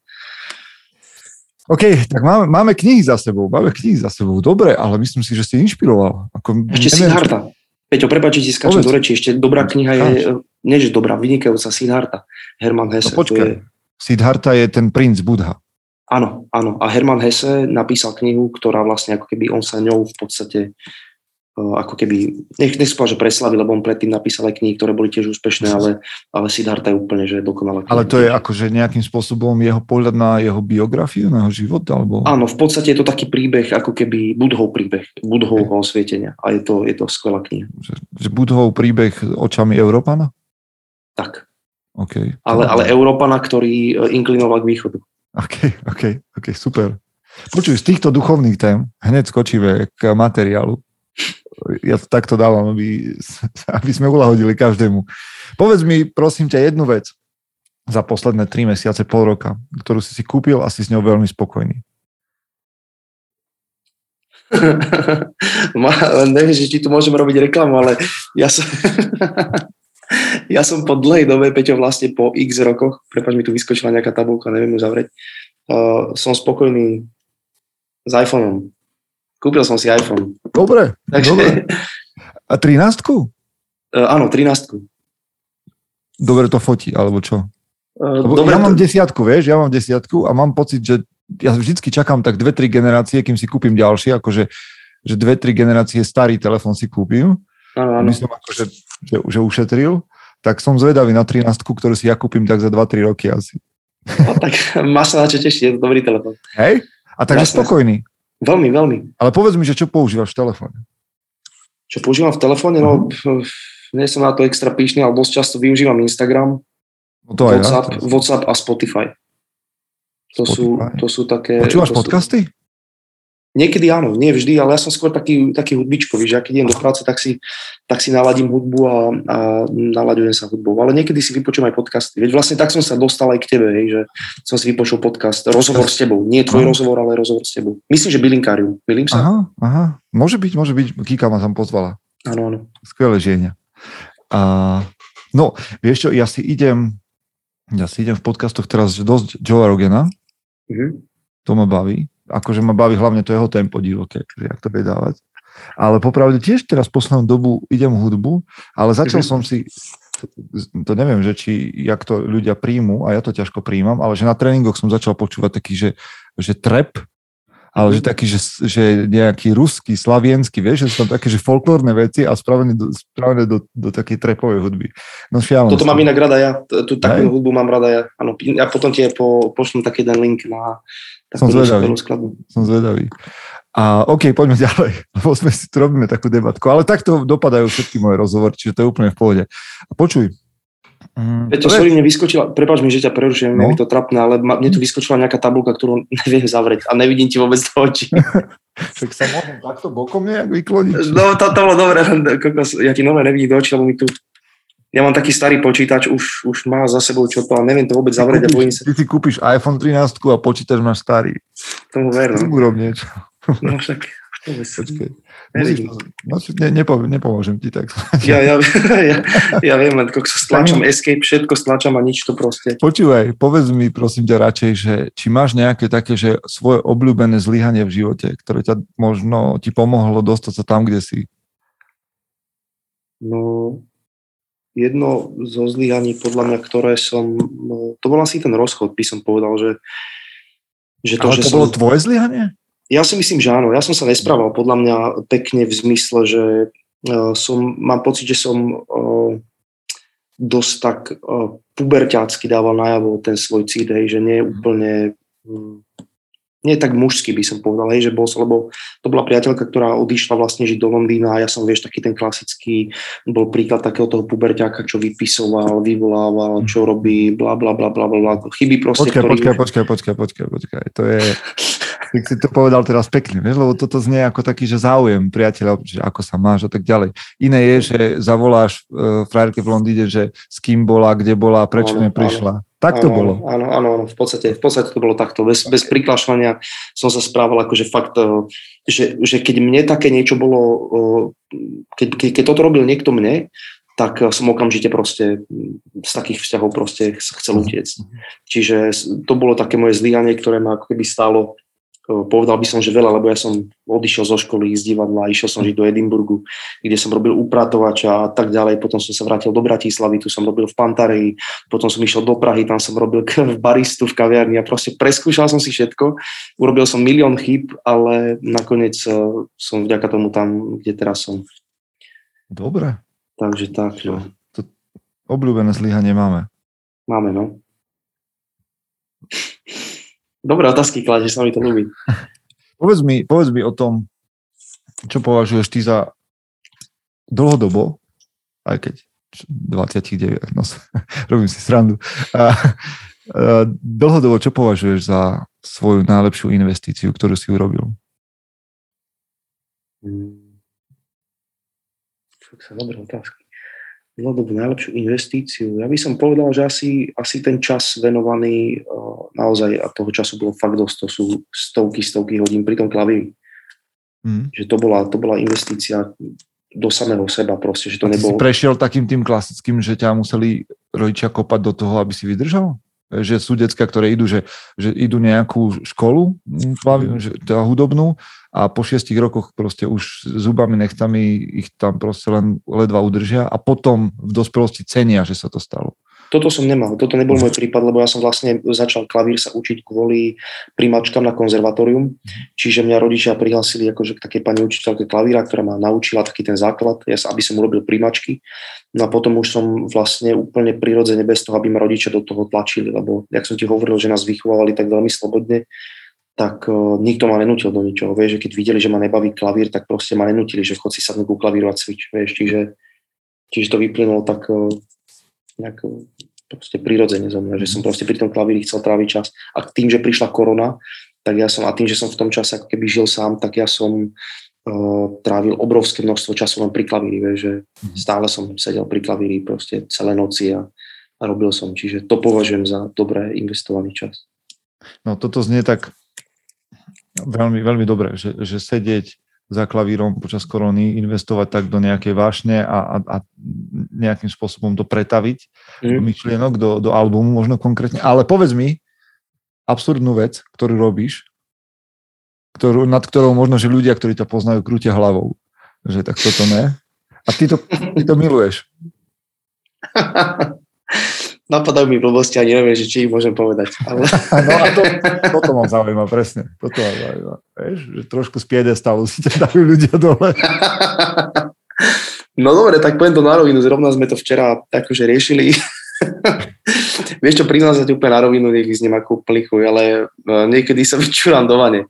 OK, tak máme, máme knihy za sebou, máme knihy za sebou. Dobre, ale myslím si, že si inšpiroval. Ako, Ešte Siddharta. Peťo, prepáč, že ti skáčem do reči. Ešte dobrá kniha je, nie že dobrá, vynikajúca Siddharta. Hermann No Hesse. to počkaj, je, Siddhartha je ten princ Budha. áno, áno. A Hermann Hesse napísal knihu, ktorá vlastne ako keby on sa ňou v podstate ako keby, nech, nech že preslavil, lebo on predtým napísal aj knihy, ktoré boli tiež úspešné, ale, ale Siddharta je úplne, že dokonalá kniha. Ale to je akože nejakým spôsobom jeho pohľad na jeho biografiu, na jeho život? Alebo... Áno, v podstate je to taký príbeh, ako keby Budhov príbeh, Budhovho osvietenia. A je to, je to skvelá kniha. Že, že Budhov príbeh očami Európana? Tak. OK. Ale, ale Európana, ktorý e, inklinoval k východu. OK, OK, OK, super. Počuj, z týchto duchovných tém hneď skočíme k materiálu. Ja to takto dávam, aby, aby sme ulahodili každému. Povedz mi, prosím ťa, jednu vec za posledné tri mesiace, pol roka, ktorú si si kúpil a si s ňou veľmi spokojný. Neviem, či tu môžeme robiť reklamu, ale ja som, ja som po dlhej dobe, Peťo, vlastne po x rokoch, prepáč mi tu vyskočila nejaká tabulka, neviem ju zavrieť, uh, som spokojný s iPhoneom. Kúpil som si iPhone. Dobre, Takže, dobre. A 13 uh, Áno, 13 Dobre to fotí, alebo čo? Uh, dobre, ja mám desiatku, vieš, ja mám desiatku a mám pocit, že ja vždycky čakám tak dve, tri generácie, kým si kúpim ďalší, akože že dve, tri generácie starý telefon si kúpim. Áno, áno. Myslím, akože, že, že ušetril. Tak som zvedavý na 13, ktorú si ja kúpim tak za 2-3 roky asi. No, tak máš sa na čo tešiť, je to dobrý telefon. Hej? A takže Jasne. spokojný. Veľmi, veľmi. Ale povedz mi, že čo používaš v telefóne? Čo používam v telefóne? No, uh-huh. nie som na to extra píšný, ale dosť často využívam Instagram, no to WhatsApp, ja. WhatsApp a Spotify. To sú, to sú také... Počúvaš podcasty? Sú... Niekedy áno, nie vždy, ale ja som skôr taký, taký hudbičkový, že keď idem do práce, tak si, tak si naladím hudbu a, a nalaďujem sa hudbou. Ale niekedy si vypočujem aj podcasty. Veď vlastne tak som sa dostal aj k tebe, hej, že som si vypočul podcast, rozhovor s tebou. Nie tvoj aha. rozhovor, ale rozhovor s tebou. Myslím, že bylinkárium. Milím sa? Aha, aha. Môže byť, môže byť. Kika ma tam pozvala. Áno, áno. Skvelé žienia. A, no, vieš čo, ja si idem, ja si idem v podcastoch teraz dosť Joe Rogena, Mm-hmm. To ma baví. Akože ma baví hlavne to jeho tempo divoké, jak to vie dávať. Ale popravde tiež teraz poslednú dobu idem hudbu, ale začal mm-hmm. som si, to neviem, že či, jak to ľudia príjmu, a ja to ťažko príjmam, ale že na tréningoch som začal počúvať taký, že, že trap, ale že mhm. taký, že, že nejaký ruský, slavienský, vieš, že sú tam také, že folklórne veci a spravené do, spravené do, do takej trepovej hudby. No šialené. Toto mám inak rada ja, tú takú hudbu mám rada ja. Ano, ja potom ti po, pošlem taký jeden link na takú Som zvedavý. skladbu. Som zvedavý. A OK, poďme ďalej, lebo sme si tu robíme takú debatku, ale takto dopadajú všetky moje rozhovory, čiže to je úplne v pohode. A počuj, Mm, Peťo, sorry, mne vyskočila, prepáč mi, že ťa prerušujem, no? je mi to trapné, ale ma, mne tu vyskočila nejaká tabulka, ktorú neviem zavrieť a nevidím ti vôbec do očí. Však sa môžem takto bokom nejak vykloniť. No, to, to bolo dobre, ja ti nové nevidím do očí, lebo mi tu ja mám taký starý počítač, už, už má za sebou čo to, ale neviem to vôbec zavrieť a bojím sa. Ty si kúpiš iPhone 13 a počítač máš starý. Tomu ver, no. Urob niečo. No však, Počkej. Musíš, no, ne, nepo, nepomôžem ti tak. Ja, ja, ja, ja viem, len sa stlačam escape, všetko stlačam a nič to proste. Počúvaj, povedz mi prosím ťa radšej, že či máš nejaké také, že svoje obľúbené zlyhanie v živote, ktoré ťa možno ti pomohlo dostať sa tam, kde si? No, jedno zo zlyhaní podľa mňa, ktoré som, no, to bol asi ten rozchod, by som povedal, že, že to, Ale že to som, bolo tvoje zlyhanie? Ja si myslím, že áno. Ja som sa nesprával podľa mňa pekne v zmysle, že uh, som, mám pocit, že som uh, dosť tak uh, puberťácky dával najavo ten svoj cít, že nie je úplne um, nie tak mužský by som povedal, hej, že bol som, lebo to bola priateľka, ktorá odišla vlastne žiť do Londýna a ja som, vieš, taký ten klasický, bol príklad takého toho puberťáka, čo vypisoval, vyvolával, čo robí, bla, bla, bla, bla, bla, chyby proste, počkaj, ktorý... Počkaj, počkaj, počkaj, počkaj, počkaj, to je, tak si to povedal teraz pekne, vieš, lebo toto znie ako taký, že záujem priateľa, že ako sa máš a tak ďalej. Iné je, že zavoláš uh, frajerke v Londýne, že s kým bola, kde bola, prečo no, neprišla. Tak to áno, bolo. Áno, áno, áno, v podstate, v podstate to bolo takto. Bez, bez priklašľania som sa správal akože fakt, eh, že, že keď mne také niečo bolo, eh, keď, keď, keď toto robil niekto mne, tak som okamžite proste z takých vzťahov proste chcel mhm. utiecť. Čiže to bolo také moje zlyhanie, ktoré ma ako keby stálo povedal by som, že veľa, lebo ja som odišiel zo školy z divadla, išiel som žiť do Edimburgu, kde som robil upratovača a tak ďalej, potom som sa vrátil do Bratislavy, tu som robil v Pantareji, potom som išiel do Prahy, tam som robil v baristu v kaviarni a proste preskúšal som si všetko, urobil som milión chyb, ale nakoniec e, som vďaka tomu tam, kde teraz som. Dobre. Takže tak, no. To obľúbené zlyhanie máme. Máme, no. Dobré otázky kladeš, sa mi to ľúbi. povedz, mi, povedz mi o tom, čo považuješ ty za dlhodobo, aj keď 29, no, robím si srandu, a, a, dlhodobo čo považuješ za svoju najlepšiu investíciu, ktorú si urobil? Hmm. Sa dobré otázky dlhodobú najlepšiu investíciu? Ja by som povedal, že asi, asi ten čas venovaný naozaj, a toho času bolo fakt dosť, to sú stovky, stovky hodín pri tom klavíri. Mm. Že to bola, to bola investícia do samého seba proste, že to nebolo... si prešiel takým tým klasickým, že ťa museli rodičia kopať do toho, aby si vydržal? Že sú decka, ktoré idú, že, že idú nejakú školu, že, teda hudobnú a po šiestich rokoch proste už zubami, nechtami ich tam proste len ledva udržia a potom v dospelosti cenia, že sa to stalo. Toto som nemal, toto nebol môj prípad, lebo ja som vlastne začal klavír sa učiť kvôli primačkám na konzervatórium, čiže mňa rodičia prihlásili akože k takej pani učiteľke klavíra, ktorá ma naučila taký ten základ, ja, aby som urobil primačky. No a potom už som vlastne úplne prirodzene bez toho, aby ma rodičia do toho tlačili, lebo, jak som ti hovoril, že nás vychovávali tak veľmi slobodne, tak uh, nikto ma nenútil do ničoho. Vieš, že keď videli, že ma nebaví klavír, tak proste ma nenútili, že chod si sadnúť ku klavíru a cvič. Vieš, čiže, čiže to vyplynulo tak uh, nejak proste prirodzene zo mňa, že som proste pri tom klavíri chcel tráviť čas. A tým, že prišla korona, tak ja som, a tým, že som v tom čase ako keby žil sám, tak ja som uh, trávil obrovské množstvo času len pri klavíri, vieš, že mhm. stále som sedel pri klavíri proste celé noci a, a robil som. Čiže to považujem za dobré investovaný čas. No toto znie tak veľmi, veľmi dobre, že, že sedieť za klavírom počas korony, investovať tak do nejakej vášne a, a, a nejakým spôsobom to pretaviť mm. do myšlienok, do, do albumu možno konkrétne. Ale povedz mi absurdnú vec, ktorú robíš, ktorú, nad ktorou možno, že ľudia, ktorí to poznajú, krútia hlavou. Že tak toto ne. A ty to, ty to miluješ. napadajú mi blbosti a neviem, že či ich môžem povedať. Ale... no a to, toto ma zaujíma, presne. Toto ma zaujíma. Vieš, že trošku z piedestalu si ťa dajú ľudia dole. no dobre, tak poviem to na rovinu. Zrovna sme to včera akože riešili. Vieš čo, priznám sa ti úplne na rovinu, nech vyzniem ako úplný chuj, ale uh, niekedy sa vyčúram do vane.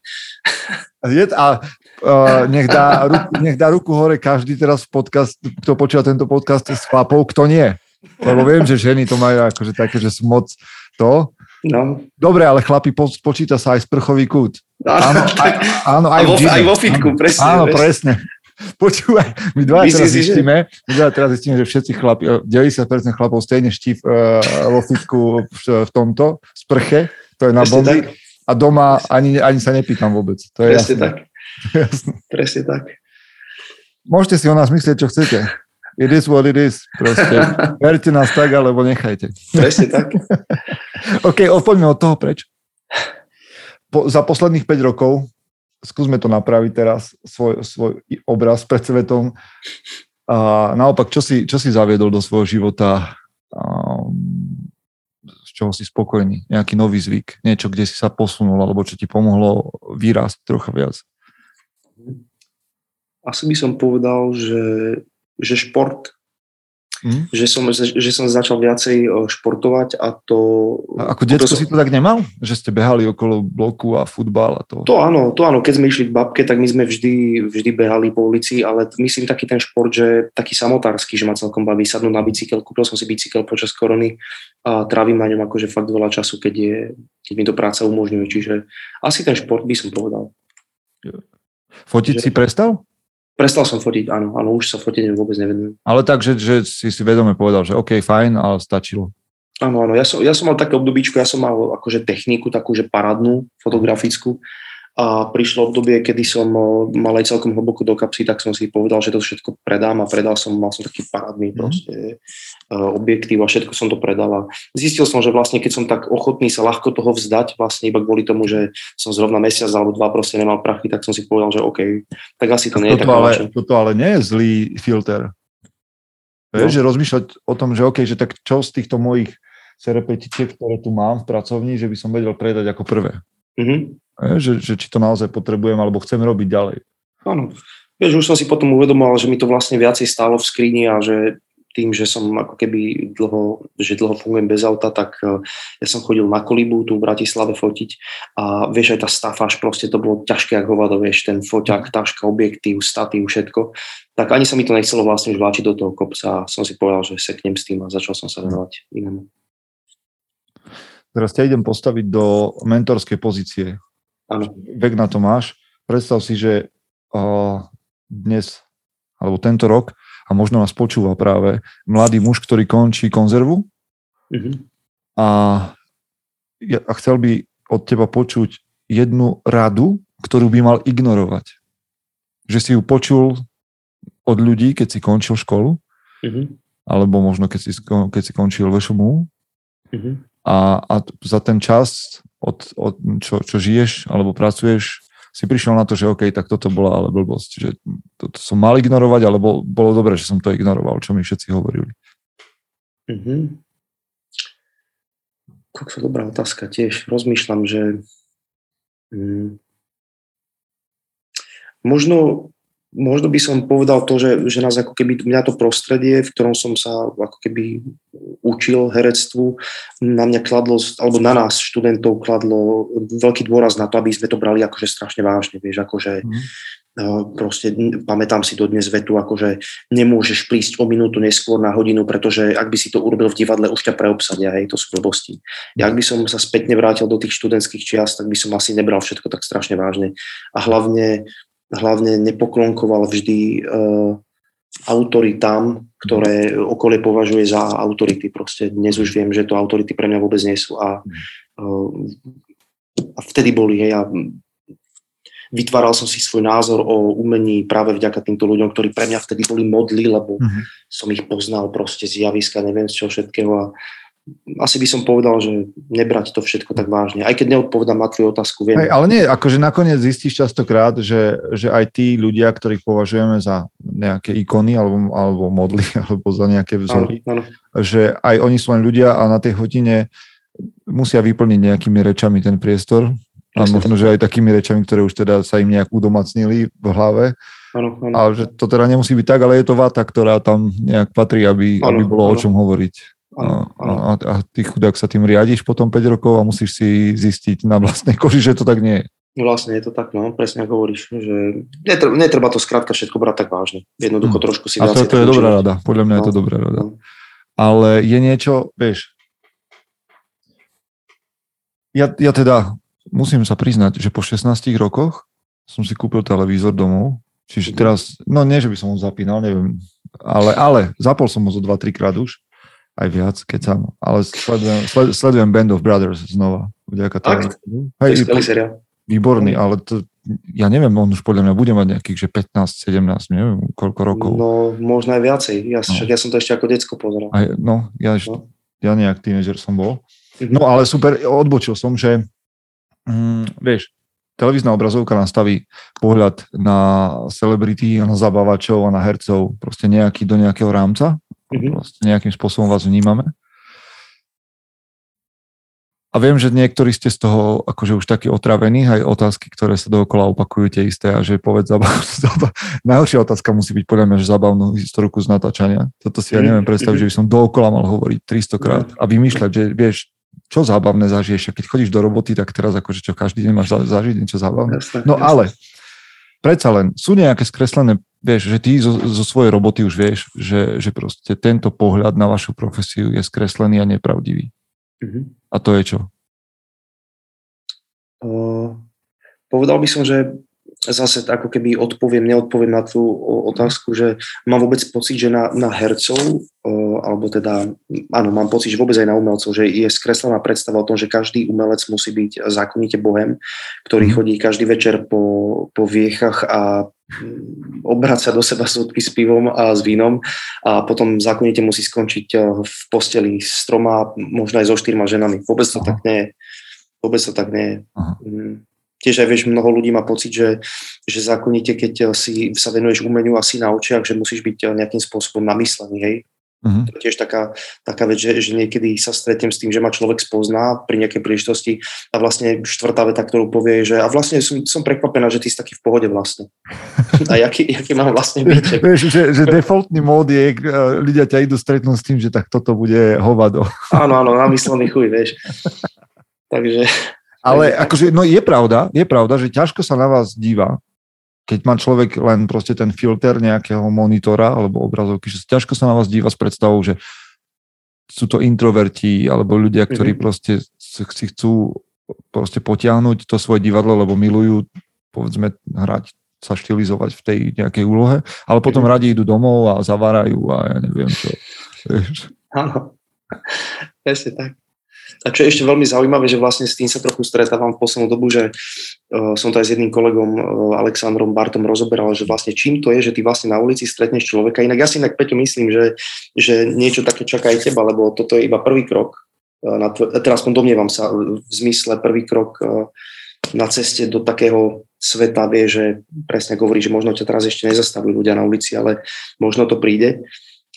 a uh, nech, dá ruku, nech dá ruku hore každý teraz podcast, kto počúva tento podcast s chlapov, kto nie. Lebo viem, že ženy to majú akože také, že sú moc to. No. Dobre, ale chlapi, po, počíta sa aj sprchový kút. Áno, aj, áno, aj, vo, aj vo fitku, presne. Áno, presne. presne. Počúvaj, my dva teraz zistíme, my dva teraz zistíme, že všetci chlapi, 90% chlapov stejne ští uh, vo fitku v, v tomto sprche, to je na bomby. A doma ani, ani sa nepýtam vôbec. To je Presne jasné. tak. jasné. Presne tak. Môžete si o nás myslieť, čo chcete. It is what it is. Proste. Verte nás tak, alebo nechajte. Presne tak. OK, odpoďme od toho preč. Po, za posledných 5 rokov, skúsme to napraviť teraz, svoj, svoj obraz pred svetom. A naopak, čo si, čo si zaviedol do svojho života, um, z čoho si spokojný, nejaký nový zvyk, niečo, kde si sa posunul, alebo čo ti pomohlo výrasť trocha viac? Asi by som povedal, že že šport, mm. že, som, že som začal viacej športovať a to... A ako detsko si to tak nemal? Že ste behali okolo bloku a futbal a to? To áno, to áno, keď sme išli k babke, tak my sme vždy, vždy behali po ulici, ale myslím taký ten šport, že taký samotársky, že ma celkom baví sadnúť na bicykel. Kúpil som si bicykel počas korony a trávim na ňom akože fakt veľa času, keď, je, keď mi to práca umožňuje. Čiže asi ten šport by som povedal. Fotiť že... si prestal? Prestal som fotiť, áno, áno, už sa foteniu vôbec nevenujem. Ale tak, že, že si si vedome povedal, že OK, fajn, ale stačilo. Áno, áno, ja som, ja som mal také obdobíčko, ja som mal akože techniku takú, že paradnú, fotografickú a prišlo obdobie, kedy som mal aj celkom hlboko do kapsy, tak som si povedal, že to všetko predám a predal som, mal som taký parádny mm. proste uh, objektív a všetko som to predal a zistil som, že vlastne keď som tak ochotný sa ľahko toho vzdať, vlastne iba kvôli tomu, že som zrovna mesiac alebo dva proste nemal prachy, tak som si povedal, že OK, tak asi to nie je toto ale, toto ale nie je zlý filter. Vieš, no. že rozmýšľať o tom, že OK, že tak čo z týchto mojich serepetičiek, ktoré tu mám v pracovni, že by som vedel predať ako prvé. Mm-hmm. Že, že či to naozaj potrebujem alebo chcem robiť ďalej. Áno. Vieš, už som si potom uvedomoval, že mi to vlastne viacej stálo v skrini a že tým, že som ako keby dlho, že dlho fungujem bez auta, tak e, ja som chodil na kolibu tu v Bratislave fotiť a vieš, aj tá stafáž, proste to bolo ťažké ako hovado, vieš, ten foťák, taška, objektív, statív, všetko. Tak ani sa mi to nechcelo vlastne už vláčiť do toho kopca a som si povedal, že seknem s tým a začal som sa venovať inému. Teraz ťa idem postaviť do mentorskej pozície. Áno. Vek na to máš. Predstav si, že uh, dnes, alebo tento rok, a možno nás počúva práve mladý muž, ktorý končí konzervu uh-huh. a, a chcel by od teba počuť jednu radu, ktorú by mal ignorovať. že si ju počul od ľudí, keď si končil školu, Mhm. alebo možno keď si, keď si končil VŠMU Mhm. A, a za ten čas, od, od čo, čo žiješ alebo pracuješ, si prišiel na to, že OK, tak toto bola ale blbosť, že toto som mal ignorovať, alebo bolo dobré, že som to ignoroval, čo mi všetci hovorili. Mhm. Kokso, dobrá otázka tiež. Rozmýšľam, že mm, možno, možno by som povedal to, že, že nás ako keby mňa to prostredie, v ktorom som sa ako keby učil herectvu, na mňa kladlo, alebo na nás študentov kladlo veľký dôraz na to, aby sme to brali akože strašne vážne, vieš, akože Mhm. No, proste pamätám si dodnes vetu, akože nemôžeš prísť o minútu neskôr na hodinu, pretože ak by si to urobil v divadle, už ťa preobsadia, hej, to sú blbosti. Ja, ak by som sa spätne vrátil do tých študentských čias, tak by som asi nebral všetko tak strašne vážne. A hlavne, hlavne nepoklonkoval vždy uh, autoritám, ktoré okolie považuje za autority. Proste dnes už viem, že to autority pre mňa vôbec nie sú. A, uh, a vtedy boli, hej, a vytváral som si svoj názor o umení práve vďaka týmto ľuďom, ktorí pre mňa vtedy boli modli, lebo Mhm. som ich poznal proste z javiska, neviem z čoho všetkého a asi by som povedal, že nebrať to všetko tak vážne. Aj keď neodpovedám na tvoju otázku, viem. Hej, ale nie, akože nakoniec zistíš častokrát, že, že aj tí ľudia, ktorých považujeme za nejaké ikony alebo, alebo modly alebo za nejaké áno, vzory, áno, že aj oni sú len ľudia a na tej hodine musia vyplniť nejakými rečami ten priestor a možno, že aj takými rečami, ktoré už teda sa im nejak udomacnili v hlave, áno, áno. a že to teda nemusí byť tak, ale je to vata, ktorá tam nejak patrí, aby, Áno, aby bolo o áno. čom hovoriť. Áno, A, áno. a, a ty chudák sa tým riadiš potom 5 rokov a musíš si zistiť na vlastnej koži, že to tak nie je. Vlastne je to tak, no, presne ako hovoríš, že netreba, netreba to skrátka všetko brať tak vážne. Jednoducho Hm. trošku si A to, to je dobrá rada. Podľa mňa je to No. dobrá rada. No. Ale je niečo, vieš, ja, ja teda musím sa priznať, že po 16 rokoch som si kúpil televízor domov, čiže teraz, no nie, že by som ho zapínal, neviem, ale, ale zapol som ho zo 2-3 krát už, aj viac, keď sa, ale sledujem, sled, sledujem Band of Brothers znova, vďaka. To je Hej, po- seriál. výborný, ale to, ja neviem, on už podľa mňa bude mať nejakých, že 15, 17, neviem, koľko rokov. No, možno aj viacej. Ja, No. však ja som to ešte ako decko pozeral. Aj, no, ja, No. ja nejak tínežer som bol. Mhm. No ale super, odbočil som, že mm, vieš, televízna obrazovka nastaví pohľad na celebrity, na zabávačov a na hercov proste nejaký do nejakého rámca. Mhm. Proste nejakým spôsobom vás vnímame. A viem, že niektorí ste z toho akože už takí otravení, aj otázky, ktoré sa dookola opakujú tie isté a že povedz zabavnú. Najhoršia otázka musí byť podľa mňa, že zabavnú historku z natáčania. Toto si ja Mhm, neviem predstaviť, že by som dookola mal hovoriť 300 krát a vymýšľať, že vieš, čo zábavné zažiješ. Keď chodíš do roboty, tak teraz akože čo každý deň máš za- zažiť niečo zábavné. No ale predsa len sú nejaké skreslené, vieš, že ty zo, zo svojej roboty už vieš, že, že proste tento pohľad na vašu profesiu je skreslený a nepravdivý. Mhm. A to je čo? Uh, povedal by som, že zase ako keby odpoviem, neodpoviem na tú otázku, že mám vôbec pocit, že na, na hercov, uh, alebo teda, áno, mám pocit, že vôbec aj na umelcov, že je skreslená predstava o tom, že každý umelec musí byť zákonite bohem, ktorý Mhm. chodí každý večer po, po viechach a mm, obraca do seba súdky s pivom a s vínom a potom zákonite musí skončiť uh, v posteli s troma, možno aj so štyrma ženami. Vôbec to Aha. tak nie je. Vôbec to tak nie je. Aha. Mm. Tiež aj vieš, mnoho ľudí má pocit, že, že zákonite, keď si sa venuješ umeniu asi na očiach, že musíš byť nejakým spôsobom namyslený, hej. Mhm. To je tiež taká, taká vec, že, že niekedy sa stretnem s tým, že ma človek spozná pri nejakej príležitosti a vlastne štvrtá veta, ktorú povie, že a vlastne som, som prekvapená, že ty si taký v pohode vlastne. A jaký, jaký mám vlastne byť? Vieš, že, že defaultný mód je, e, ľudia ťa idú stretnúť s tým, že tak toto bude hovado. Áno, áno, namyslený chuj, vieš. Takže, Ale akože, no je pravda, je pravda, že ťažko sa na vás díva, keď má človek len proste ten filter nejakého monitora alebo obrazovky, že ťažko sa na vás díva s predstavou, že sú to introverti alebo ľudia, ktorí Mhm. proste si chcú proste potiahnuť to svoje divadlo, lebo milujú, povedzme, hrať sa štilizovať v tej nejakej úlohe, ale potom Mhm. radi idú domov a zavárajú a ja neviem čo. Áno. Presne tak. A čo je ešte veľmi zaujímavé, že vlastne s tým sa trochu stretávam v poslednú dobu, že uh, som to aj s jedným kolegom uh, Alexandrom Bartom rozoberal, že vlastne čím to je, že ty vlastne na ulici stretneš človeka. Inak ja si inak Peťo myslím, že, že niečo také čaká aj teba, lebo toto je iba prvý krok. Uh, na tvo- teraz domnievam sa v zmysle prvý krok uh, na ceste do takého sveta vie, že presne hovorí, že možno ťa teraz ešte nezastavujú ľudia na ulici, ale možno to príde.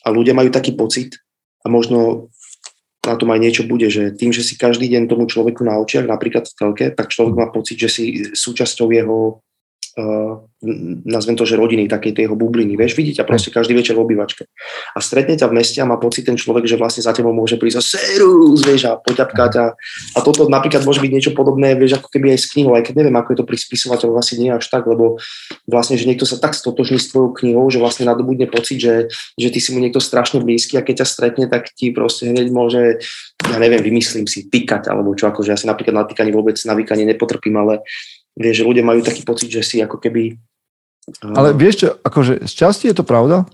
A ľudia majú taký pocit, a možno na tom aj niečo bude, že tým, že si každý deň tomu človeku na očiach, napríklad v telke, tak človek má pocit, že si súčasťou jeho uh, nazvem to, že rodiny, takej tej jeho bubliny. Vieš, vidíte proste každý večer v obývačke. A stretne ťa v meste a má pocit ten človek, že vlastne za tebou môže prísť a serus, vieš, a poťapkať a, a toto napríklad môže byť niečo podobné, vieš, ako keby aj s knihou, aj keď neviem, ako je to pri spisovateľoch, asi nie až tak, lebo vlastne, že niekto sa tak stotožní s tvojou knihou, že vlastne nadobudne pocit, že, že ty si mu niekto strašne blízky a keď ťa stretne, tak ti proste hneď môže, ja neviem, vymyslím si, týkať, alebo čo, akože ja si napríklad na týkanie vôbec na nepotrpím, ale vieš, že ľudia majú taký pocit, že si ako keby ale vieš čo, akože z časti je to pravda,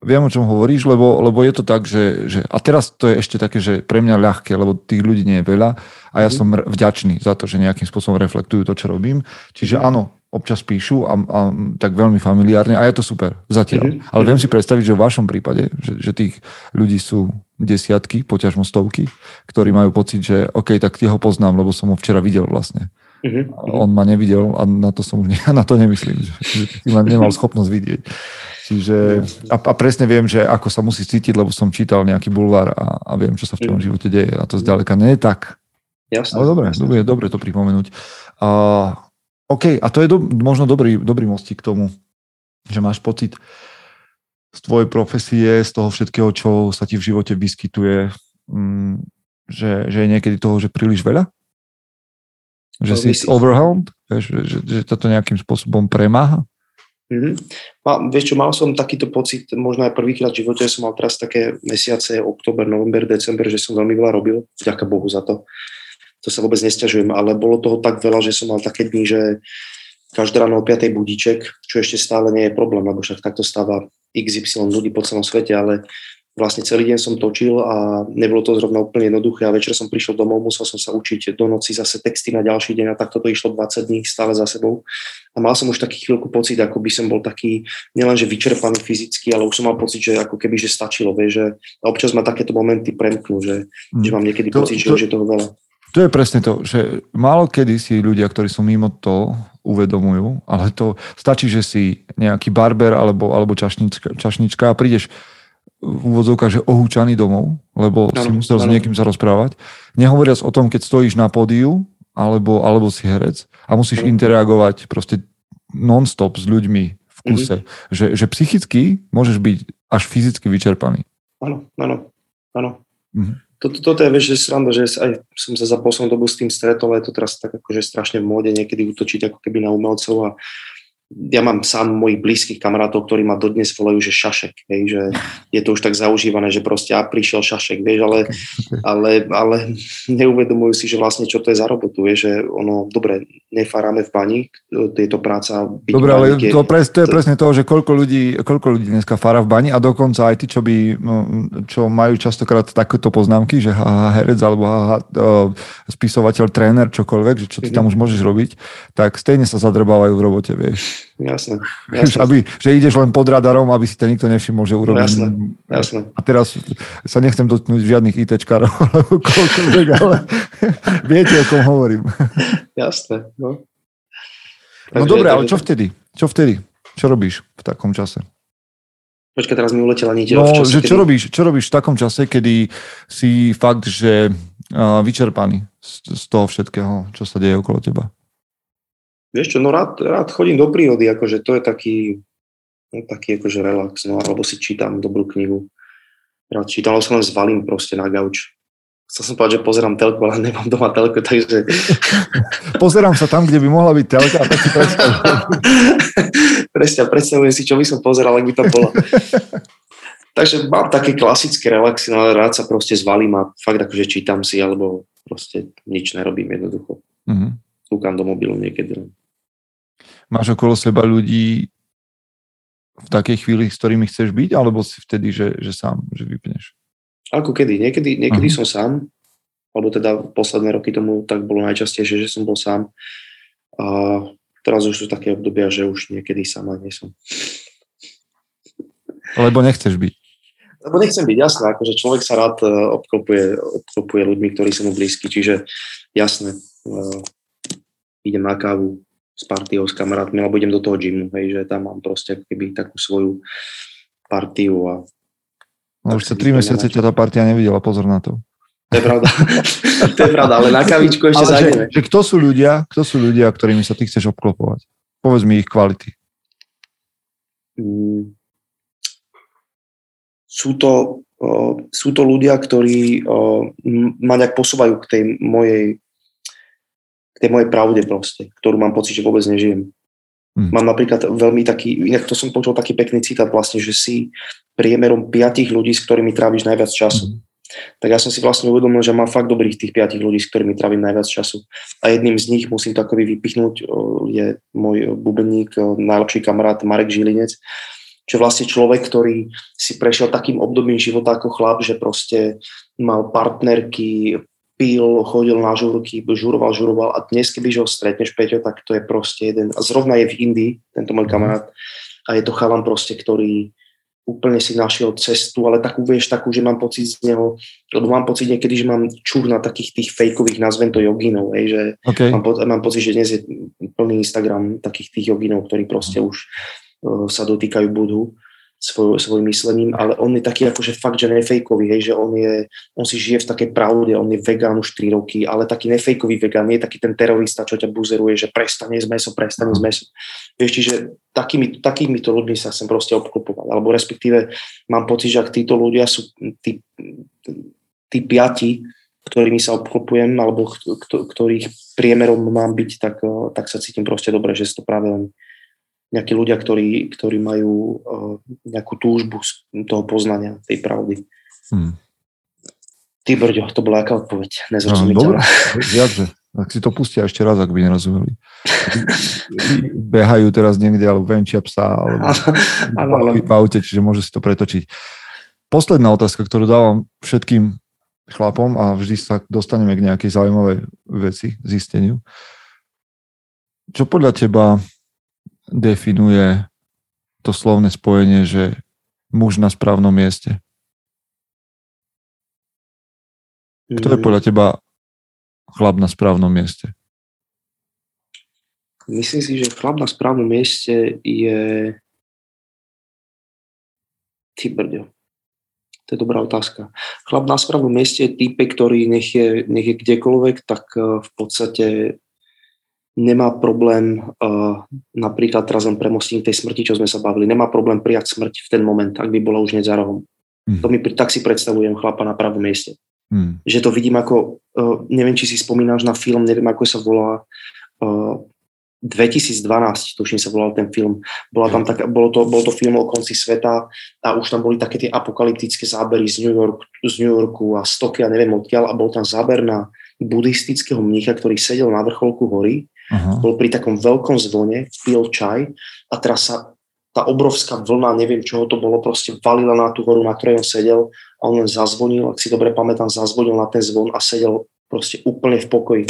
viem o čom hovoríš, lebo, lebo je to tak, že, že a teraz to je ešte také, že pre mňa ľahké, lebo tých ľudí nie je veľa a ja mm. som vďačný za to, že nejakým spôsobom reflektujú to, čo robím. Čiže mm. áno, občas píšu a, a tak veľmi familiárne a je to super zatiaľ. Mm-hmm. Ale viem si predstaviť, že v vašom prípade, že, že tých ľudí sú desiatky, poťažmo stovky, ktorí majú pocit, že OK, tak ho poznám, lebo som ho včera videl vlastne. Uh-huh. On ma nevidel a na to som už ne, na to nemyslím, že, že ma nemal schopnosť vidieť. Čiže, a, a presne viem, že ako sa musí cítiť, lebo som čítal nejaký bulvár a, a viem, čo sa v tom mhm. živote deje. A to zďaleka nie je tak. Jasne. Ale dobre, dobre, dobre to pripomenúť. Uh, OK, a to je do, možno dobrý, dobrý mostík k tomu, že máš pocit z tvojej profesie, z toho všetkého, čo sa ti v živote vyskytuje, um, že, že je niekedy toho, že príliš veľa? Že si myslíš? overwhelmed? Že, že, že to nejakým spôsobom premáha? Mm-hmm. Mal, vieš čo, mal som takýto pocit, možno aj prvýkrát v živote som mal teraz také mesiace, október, november, december, že som veľmi veľa robil, vďaka Bohu za to. To sa vôbec nestiažujem, ale bolo toho tak veľa, že som mal také dni, že každé ráno o 5. budíček, čo ešte stále nie je problém, lebo však takto stáva XY ľudí po celom svete, ale vlastne celý deň som točil a nebolo to zrovna úplne jednoduché a večer som prišiel domov, musel som sa učiť do noci zase texty na ďalší deň a takto to išlo 20 dní stále za sebou. A mal som už taký chvíľku pocit, ako by som bol taký nielenže vyčerpaný fyzicky, ale už som mal pocit, že ako keby, že stačilo, vie, že občas ma takéto momenty premknú, že, mm. že mám niekedy to, pocit, to, že už je toho veľa. To je presne to, že málo kedy si ľudia, ktorí sú mimo to, uvedomujú, ale to stačí, že si nejaký barber alebo, alebo čašnička, čašnička a prídeš v úvodzovkách, že ohúčaný domov, lebo ano, si musel ano. s niekým sa rozprávať. Nehovoriac o tom, keď stojíš na pódiu, alebo, alebo si herec a musíš ano. interagovať proste non-stop s ľuďmi v kuse. Mm-hmm. Že, že psychicky môžeš byť až fyzicky vyčerpaný. Áno, áno, áno. Mm-hmm. Toto, toto je, vieš, že sranda, že aj som sa za poslednú dobu s tým stretol, je to teraz tak akože strašne v móde niekedy útočiť ako keby na umelcov a ja mám sám mojich blízkych kamarátov, ktorí ma dodnes volajú, že šašek, hej, že je to už tak zaužívané, že proste a prišiel šašek, vieš, ale, ale, ale neuvedomujú si, že vlastne čo to je za robotu, vieš, že ono, dobre, nefárame v bani, je to práca. Dobre, ale to, pres, to je presne to, že koľko ľudí, koľko ľudí dneska fára v bani a dokonca aj tí, čo, by, čo majú častokrát takéto poznámky, že ha, herec alebo ha, ha, spisovateľ, tréner, čokoľvek, že čo ty tam mhm. už môžeš robiť, tak stejne sa zadrbávajú v robote, vieš. Jasné. jasné. Aby, že ideš len pod radarom, aby si to nikto nevšimol, že urobíš. Jasné, jasné. A teraz sa nechcem dotknúť žiadnych ITčkárov, ale viete, o kom hovorím. Jasné. No, no dobre, ale čo vtedy? Čo vtedy? Čo robíš v takom čase? Počkaj, teraz mi uletela niť. No, čase, že čo, kedy... robíš, čo robíš v takom čase, kedy si fakt, že uh, vyčerpaný z, z toho všetkého, čo sa deje okolo teba? Vieš čo, no rád, rád chodím do prírody, akože to je taký, no, taký akože relax, no alebo si čítam dobrú knihu. Rád čítam, alebo sa len zvalím proste na gauč. Chcel som povedať, že pozerám telku, ale nemám doma telku, takže... Pozerám sa tam, kde by mohla byť telka a tak si. Presne, predstavujem si, čo by som pozeral, ak by to bolo. takže mám také klasické relaxy, no ale rád sa proste zvalím a fakt akože čítam si, alebo proste nič nerobím jednoducho. Mm-hmm. Kúkam do mobilu niekedy. Máš okolo seba ľudí v takej chvíli, s ktorými chceš byť, alebo si vtedy, že, že sám, že vypneš? Ako kedy? Niekedy, niekedy uh-huh. som sám, alebo teda posledné roky tomu tak bolo najčastejšie, že som bol sám. A teraz už sú také obdobia, že už niekedy sám nie som. Lebo nechceš byť. Lebo nechcem byť, jasné, akože človek sa rád e, obklopuje, obklopuje ľuďmi, ktorí sú mu blízki, čiže jasné, uh, idem na kávu s partiou, s kamarátmi, alebo idem do toho gymu, hej, že tam mám proste keby takú svoju partiu a No už sa tri mesiace ťa tá partia nevidela, pozor na to. To je pravda. to je pravda, ale na kavičku ešte ale zajdeme. Že, že kto sú ľudia, kto sú ľudia, ktorými sa ty chceš obklopovať? Povedz mi ich kvality. Mm, sú to, uh, sú to ľudia, ktorí uh, ma nejak posúvajú k tej mojej tej mojej pravde proste, ktorú mám pocit, že vôbec nežijem. Hmm. Mám napríklad veľmi taký, inak to som počul taký pekný citát vlastne, že si priemerom piatich ľudí, s ktorými tráviš najviac času. Hmm. Tak ja som si vlastne uvedomil, že mám fakt dobrých tých piatich ľudí, s ktorými trávim najviac času. A jedným z nich, musím to akoby vypichnúť, je môj bubeník, najlepší kamarát Marek Žilinec, že vlastne človek, ktorý si prešiel takým obdobím života ako chlap, že proste mal partnerky, pil, chodil na žurky, žuroval, žuroval a dnes, keby ho stretneš, Peťo, tak to je proste jeden, a zrovna je v Indii, tento môj mhm. kamarát, a je to chalan proste, ktorý úplne si našiel cestu, ale takú, vieš, takú, že mám pocit z neho, lebo mám pocit niekedy, že mám čúr na takých tých fejkových, nazvem to joginov, hej, že okay. mám, po, mám pocit, že dnes je plný Instagram takých tých joginov, ktorí proste už sa dotýkajú budhu svoj, myslením, ale on je taký akože fakt, že nefejkový, hej, že on, je, on si žije v takej pravde, on je vegán už 3 roky, ale taký nefejkový vegán, nie je taký ten terorista, čo ťa buzeruje, že prestane z meso, prestane z meso. Vieš, čiže takými, takýmito ľuďmi sa sem proste obklopovať, alebo respektíve mám pocit, že ak títo ľudia sú tí, tí piati, ktorými sa obklopujem, alebo ktorých priemerom mám byť, tak, tak sa cítim proste dobre, že sú to práve oni nejakí ľudia, ktorí, ktorí majú uh, nejakú túžbu z toho poznania, tej pravdy. Hmm. Ty, Brďo, to bola aká odpoveď? Nezrozumiteľná. No, dobre, Tak si to pustia ešte raz, ak by nerozumeli. Behajú teraz niekde, alebo venčia psa, alebo ano, v aute, čiže môže si to pretočiť. Posledná otázka, ktorú dávam všetkým chlapom a vždy sa dostaneme k nejakej zaujímavej veci, zisteniu. Čo podľa teba definuje to slovné spojenie, že muž na správnom mieste? Kto je podľa teba chlap na správnom mieste? Myslím si, že chlap na správnom mieste je... Ty brďo. To je dobrá otázka. Chlap na správnom mieste je type, ktorý nech je, nech je kdekoľvek, tak eh, v podstate nemá problém, uh, napríklad teraz len premostím tej smrti, čo sme sa bavili, nemá problém prijať smrť v ten moment, ak by bola už hneď za rohom. Mm. To mi, tak si predstavujem chlapa na pravom mieste. Mm. Že to vidím ako, uh, neviem, či si spomínaš na film, neviem, ako sa volá, uh, 2012, tuším sa volal ten film. Bola tam taká, bolo, to, bol to film o konci sveta a už tam boli také tie apokalyptické zábery z New, York, z New Yorku a stoky a neviem odkiaľ a bol tam záber na buddhistického mnícha, ktorý sedel na vrcholku hory uh-huh. bol pri takom veľkom zvone, pil čaj a teraz sa tá obrovská vlna, neviem čoho to bolo, proste valila na tú horu, na ktorej on sedel a on len zazvonil, ak si dobre pamätám, zazvonil na ten zvon a sedel proste úplne v pokoji.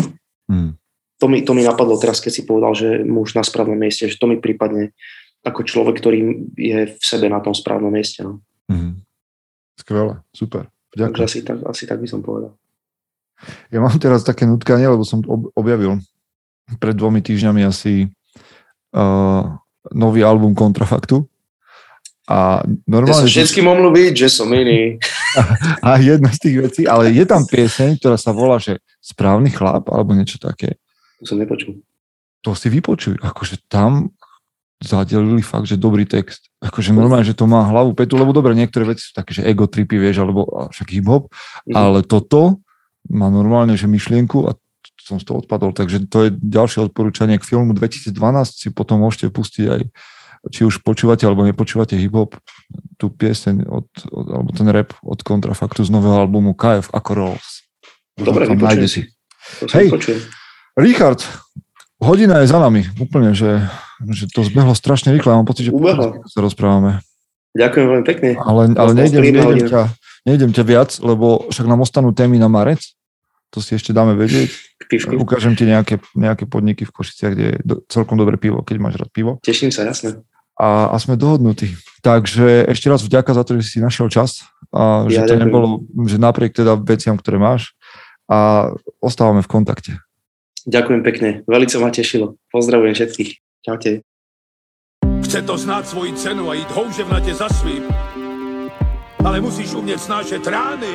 Hmm. To, mi, to mi napadlo teraz, keď si povedal, že muž na správnom mieste, že to mi prípadne ako človek, ktorý je v sebe na tom správnom mieste. No. Hmm. Skvelé, super. Ďakujem. Takže asi tak, asi tak by som povedal. Ja mám teraz také nutkanie, lebo som objavil pred dvomi týždňami asi uh, nový album Kontrafaktu. A normálne... Ja všetkým mám ľúbiť, že som iný. A, a jedna z tých vecí, ale je tam pieseň, ktorá sa volá, že Správny chlap, alebo niečo také. To som nepočul. To si vypočuj. Akože tam zadelili fakt, že dobrý text. Akože normálne, že to má hlavu petu, lebo dobre, niektoré veci sú také, že ego tripy, vieš, alebo však hip-hop, mm. ale toto má normálne, že myšlienku a som z toho odpadol. Takže to je ďalšie odporúčanie k filmu 2012. Si potom môžete pustiť aj či už počúvate alebo nepočúvate hip-hop, tú pieseň od, od, alebo ten rap od Kontrafaktu z nového albumu KF ako Rolls. Dobre, vypočujem si. Hej, Richard, hodina je za nami. Úplne, že, že to zbehlo strašne rýchle. Mám pocit, že sa rozprávame. Ďakujem veľmi pekne. Ale, ale nejdem, nejdem, ťa, nejdem ťa viac, lebo však nám ostanú témy na marec to si ešte dáme vedieť. Pivku. Ukážem ti nejaké, nejaké podniky v Košiciach, kde je do, celkom dobré pivo, keď máš rád pivo. Teším sa, jasné. A, a sme dohodnutí. Takže ešte raz vďaka za to, že si našiel čas a že Ja to ďakujem. nebolo, že napriek teda veciam, ktoré máš a ostávame v kontakte. Ďakujem pekne, veľmi ma tešilo. Pozdravujem všetkých. Čaute. Chce to znát svoji cenu a jít houževnatě za svým. Ale musíš umět snášet rány.